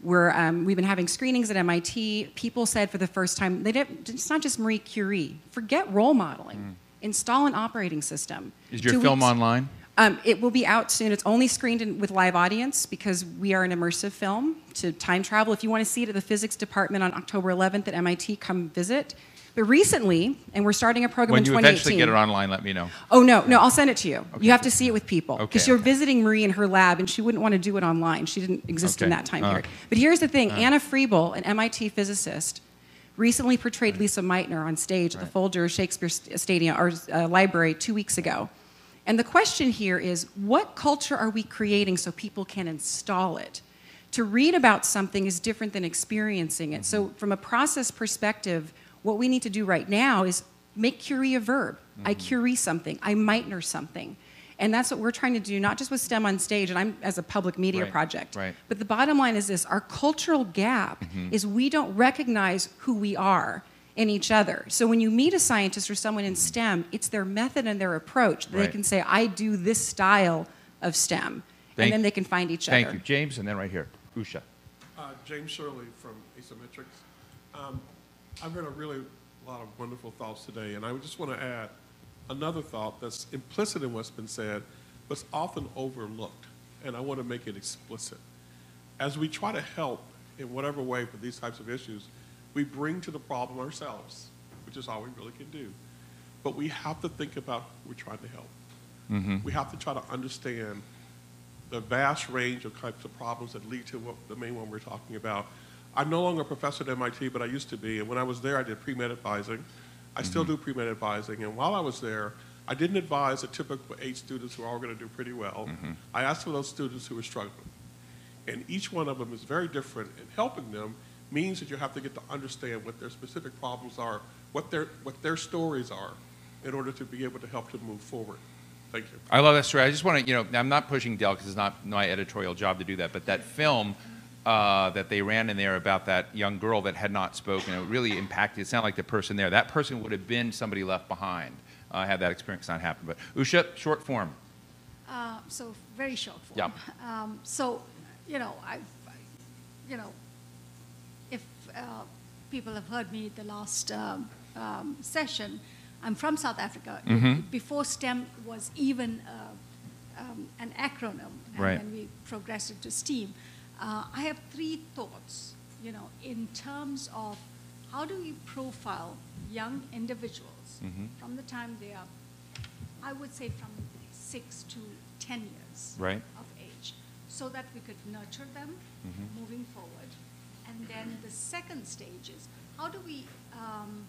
Where um, we've been having screenings at MIT. People said for the first time, they didn't, it's not just Marie Curie. Forget role modeling. Install an operating system. Mm. Is your Two film weeks- online? Um, it will be out soon. It's only screened in, with live audience because we are an immersive film to time travel. If you want to see it at the physics department on October 11th at MIT, come visit. But recently, and we're starting a program When in you 2018. eventually get it online, let me know. Oh no, no, I'll send it to you. You have to see it with people because Okay, you're visiting Marie in her lab, and she wouldn't want to do it online. She didn't exist in that time Uh, period. But here's the thing: uh. Anna Frebel, an MIT physicist, recently portrayed Lise Meitner on stage at the Folger Shakespeare Stadium or uh, Library two weeks ago. And the question here is, what culture are we creating so people can install it? To read about something is different than experiencing it. So, from a process perspective, what we need to do right now is make Curie a verb. I Curie something, I Meitner something. And that's what we're trying to do, not just with STEM on stage, and I'm as a public media Right, project. right. But the bottom line is this our cultural gap Mhm. is we don't recognize who we are in each other. So when you meet a scientist or someone in STEM, it's their method and their approach that Right. they can say, I do this style of STEM. Thank- and then they can find each Thank other. Thank you, James, and then right here, Usha. Uh, James Shirley from Asymmetrics. Um, I've heard a really lot of wonderful thoughts today, and I just want to add another thought that's implicit in what's been said, but often overlooked, and I want to make it explicit. As we try to help in whatever way for these types of issues, we bring to the problem ourselves, which is all we really can do. But we have to think about who we're trying to help. Mhm. We have to try to understand the vast range of types of problems that lead to what, the main one we're talking about. I'm no longer a professor at MIT, but I used to be. And when I was there, I did pre-med advising. I still mm-hmm. do pre-med advising. And while I was there, I didn't advise the typical eight students who are all going to do pretty well. Mm-hmm. I asked for those students who were struggling. And each one of them is very different, and helping them means that you have to get to understand what their specific problems are, what their, what their stories are, in order to be able to help them move forward. Thank you. I love that story. I just want to, you know, I'm not pushing Dell because it's not my editorial job to do that, but that film uh, that they ran in there about that young girl that had not spoken, it really impacted. It sounded like the person there. That person would have been somebody left behind uh, had that experience not happened. But Usha, short form. Uh, so very short form. Yeah. Um, so, you know, I, you know, if uh, people have heard me the last um, um, session, I'm from South Africa. Mhm. Before STEM was even uh, um, an acronym, and Right. then we progressed it to STEAM. Uh, I have three thoughts, you know, in terms of how do we profile young individuals Mhm. from the time they are, I would say from six to 10 years Right. of age, so that we could nurture them Mhm. moving forward. And then the second stage is how do we um,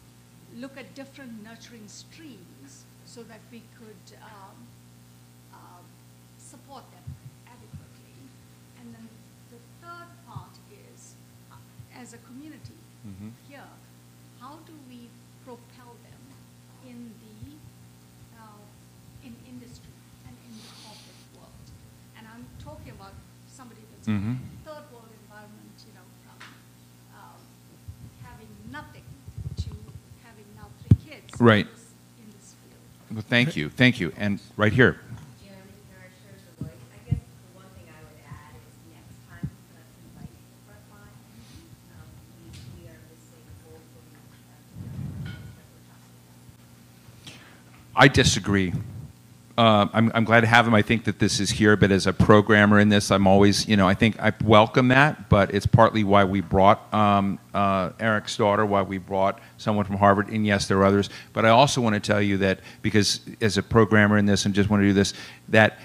look at different nurturing streams so that we could um, um, support them adequately. And then the third part is, uh, as a community Mhm. here, how do we propel them in the uh, in industry and in the corporate world? And I'm talking about somebody that's Mhm. from a third world environment, you know, from um, having nothing to having now three kids. Right. in this field. Well, thank you, thank you. And right here. I disagree. Uh, I'm, I'm glad to have him. I think that this is here, but as a programmer in this, I'm always, you know, I think I welcome that, but it's partly why we brought um, uh, Eric's daughter, why we brought someone from Harvard, and yes, there are others. But I also want to tell you that, because as a programmer in this and just want to do this, that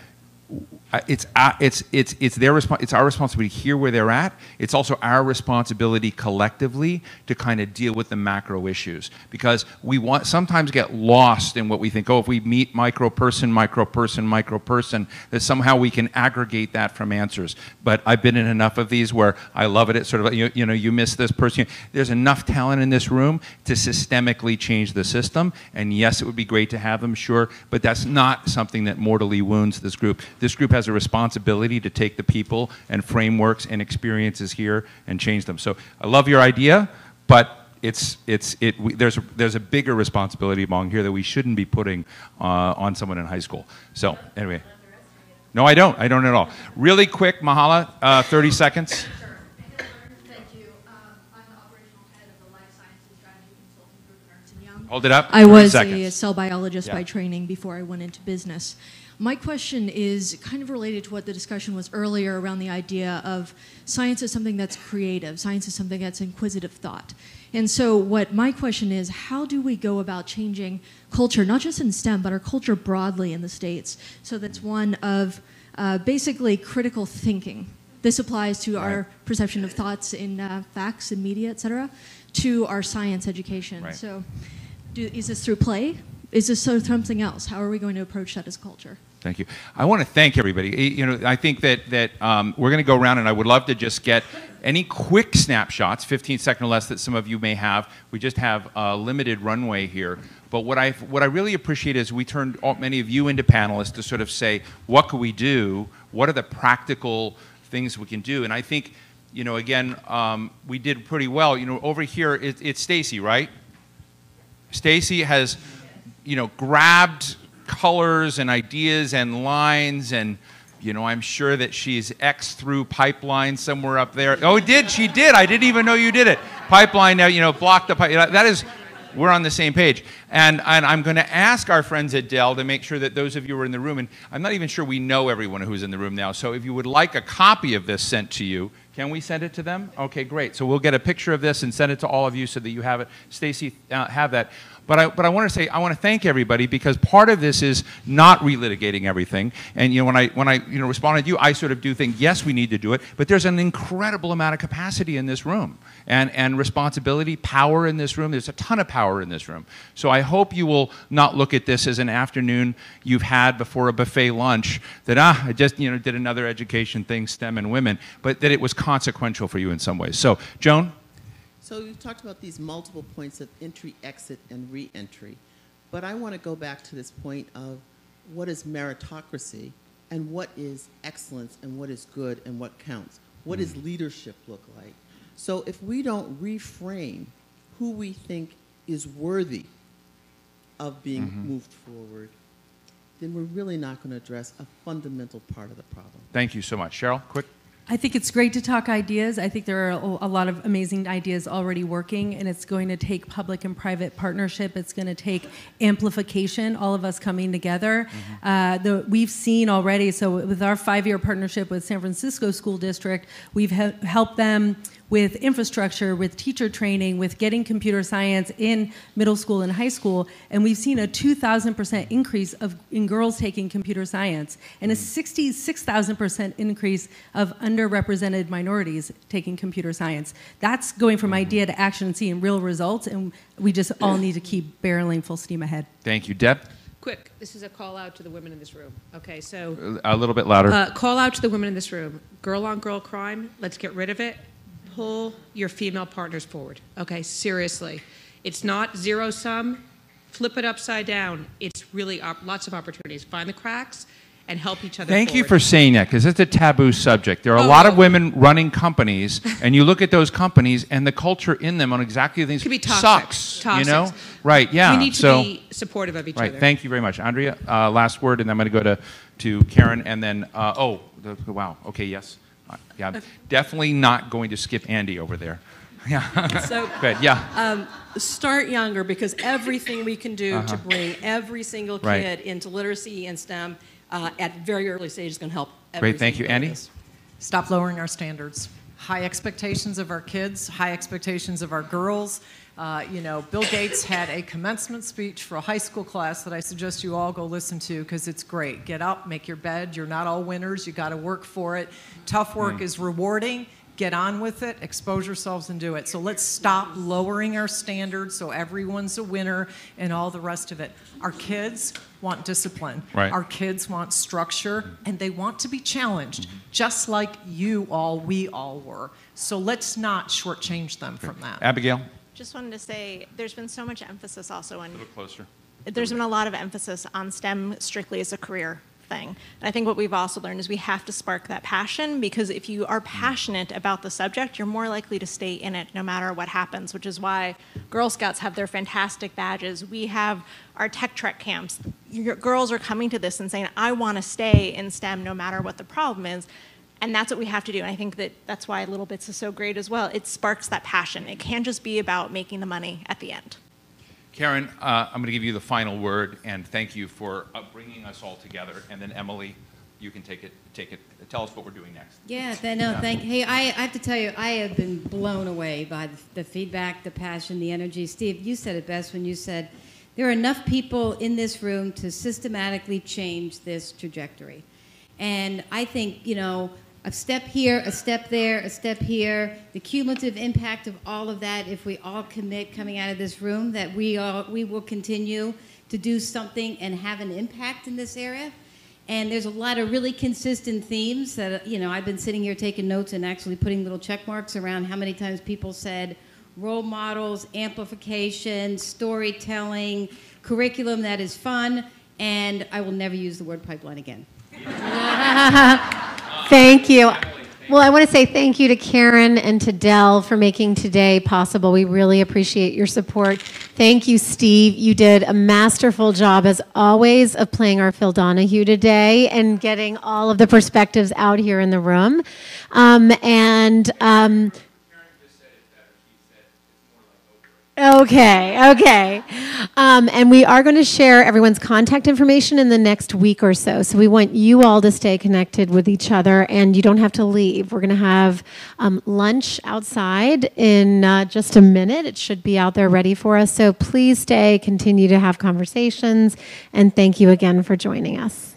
it's, uh, it's, it's, it's, their respo- it's our responsibility to hear where they're at. It's also our responsibility collectively to kind of deal with the macro issues because we want sometimes get lost in what we think. Oh, if we meet micro person, micro person, micro person, that somehow we can aggregate that from answers. But I've been in enough of these where I love it. It's sort of you, you know you miss this person. There's enough talent in this room to systemically change the system. And yes, it would be great to have them, sure, but that's not something that mortally wounds this group. This group has a responsibility to take the people and frameworks and experiences here and change them. So I love your idea, but it's, it's, it, we, there's, a, there's a bigger responsibility among here that we shouldn't be putting uh, on someone in high school. So anyway. No, I don't. I don't at all. Really quick, Mahala, uh, 30 seconds. Hold it up. I was seconds. a cell biologist Yeah. by training before I went into business. My question is kind of related to what the discussion was earlier around the idea of science is something that's creative, science is something that's inquisitive thought. And so, what my question is how do we go about changing culture, not just in STEM, but our culture broadly in the States, so that's one of uh, basically critical thinking? This applies to our perception of thoughts in uh, facts and media, et cetera, to our science education. Right. So, do, is this through play? Is this of something else? How are we going to approach that as culture? Thank you. I want to thank everybody. You know, I think that that um, we're going to go around, and I would love to just get any quick snapshots, 15 second or less, that some of you may have. We just have a limited runway here. But what I what I really appreciate is we turned all, many of you into panelists to sort of say, what can we do? What are the practical things we can do? And I think, you know, again, um, we did pretty well. You know, over here, it, it's Stacy, right? Stacy has, you know, grabbed colors and ideas and lines and you know, I'm sure that she's X through pipeline somewhere up there. Oh, it did she did? I didn't even know you did it. Pipeline, now you know, block the pipe. That is, we're on the same page. And and I'm going to ask our friends at Dell to make sure that those of you who are in the room, and I'm not even sure we know everyone who's in the room now. So if you would like a copy of this sent to you, can we send it to them? Okay, great. So we'll get a picture of this and send it to all of you so that you have it. Stacy, uh, have that. But I, but I want to say I want to thank everybody because part of this is not relitigating everything. And you know when I when I you know responded to you, I sort of do think yes we need to do it, but there's an incredible amount of capacity in this room and and responsibility, power in this room. There's a ton of power in this room. So I hope you will not look at this as an afternoon you've had before a buffet lunch that ah I just you know did another education thing, STEM and women, but that it was consequential for you in some ways. So Joan. So you talked about these multiple points of entry, exit, and re-entry. But I want to go back to this point of what is meritocracy and what is excellence and what is good and what counts. What does leadership look like? So if we don't reframe who we think is worthy of being Mhm. moved forward, then we're really not going to address a fundamental part of the problem. Thank you so much, Cheryl. Quick. I think it's great to talk ideas. I think there are a lot of amazing ideas already working, and it's going to take public and private partnership. It's going to take amplification, all of us coming together. Mm-hmm. Uh, the, we've seen already, so with our five year partnership with San Francisco School District, we've he- helped them with infrastructure, with teacher training, with getting computer science in middle school and high school, and we've seen a 2,000% increase of, in girls taking computer science and a 66,000% increase of underrepresented minorities taking computer science. That's going from idea to action and seeing real results, and we just all need to keep barreling full steam ahead. Thank you. Deb? Quick, this is a call out to the women in this room. Okay, so. A little bit louder. Uh, call out to the women in this room. Girl on girl crime, let's get rid of it pull your female partners forward. Okay, seriously. It's not zero sum. Flip it upside down. It's really op- lots of opportunities. Find the cracks and help each other. Thank forward. you for saying that because it's a taboo subject. There are a lot of women running companies, and you look at those companies, and the culture in them on exactly the things Could sucks. Toxic. You know, right? Yeah. We need to so, be supportive of each right. other. Thank you very much, Andrea. Uh, last word, and then I'm going to go to to Karen, and then uh, oh, the, wow. Okay, yes. Uh, yeah, definitely not going to skip Andy over there. Yeah. So, Good. Yeah. Um, start younger because everything we can do Uh-huh. to bring every single kid Right. into literacy and STEM uh, at very early stages is going to help. Great. Thank you, Andy. Stop lowering our standards. High expectations of our kids, high expectations of our girls. Uh, you know, Bill Gates had a commencement speech for a high school class that I suggest you all go listen to because it's great. Get up, make your bed. You're not all winners. You got to work for it. Tough work Mm. is rewarding. Get on with it, expose yourselves and do it. So let's stop lowering our standards so everyone's a winner and all the rest of it. Our kids want discipline. Right. Our kids want structure and they want to be challenged, just like you all, we all were. So let's not shortchange them from that. Abigail. Just wanted to say, there's been so much emphasis also on, A little closer. there's been a lot of emphasis on STEM strictly as a career thing. And I think what we've also learned is we have to spark that passion because if you are mm. passionate about the subject, you're more likely to stay in it no matter what happens, which is why Girl Scouts have their fantastic badges. We have our tech trek camps. Your girls are coming to this and saying, I want to stay in STEM no matter what the problem is. And that's what we have to do. And I think that that's why littleBits is so great as well. It sparks that passion. It can't just be about making the money at the end. Karen, uh, I'm going to give you the final word, and thank you for uh, bringing us all together. And then Emily, you can take it. Take it. Tell us what we're doing next. Yeah, th- no, Yeah. thank. Hey, I, I have to tell you, I have been blown away by the, the feedback, the passion, the energy. Steve, you said it best when you said there are enough people in this room to systematically change this trajectory, and I think you know a step here, a step there, a step here. The cumulative impact of all of that, if we all commit coming out of this room, that we all we will continue to do something and have an impact in this area. And there's a lot of really consistent themes that, you know, I've been sitting here taking notes and actually putting little check marks around how many times people said role models, amplification, storytelling, curriculum that is fun, and I will never use the word pipeline again. Thank you. Well, I want to say thank you to Karen and to Dell for making today possible. We really appreciate your support. Thank you, Steve. You did a masterful job, as always, of playing our Phil Donahue today and getting all of the perspectives out here in the room. Um, and um, Okay, okay. Um, and we are going to share everyone's contact information in the next week or so. So we want you all to stay connected with each other, and you don't have to leave. We're going to have um, lunch outside in uh, just a minute. It should be out there ready for us. So please stay, continue to have conversations, and thank you again for joining us.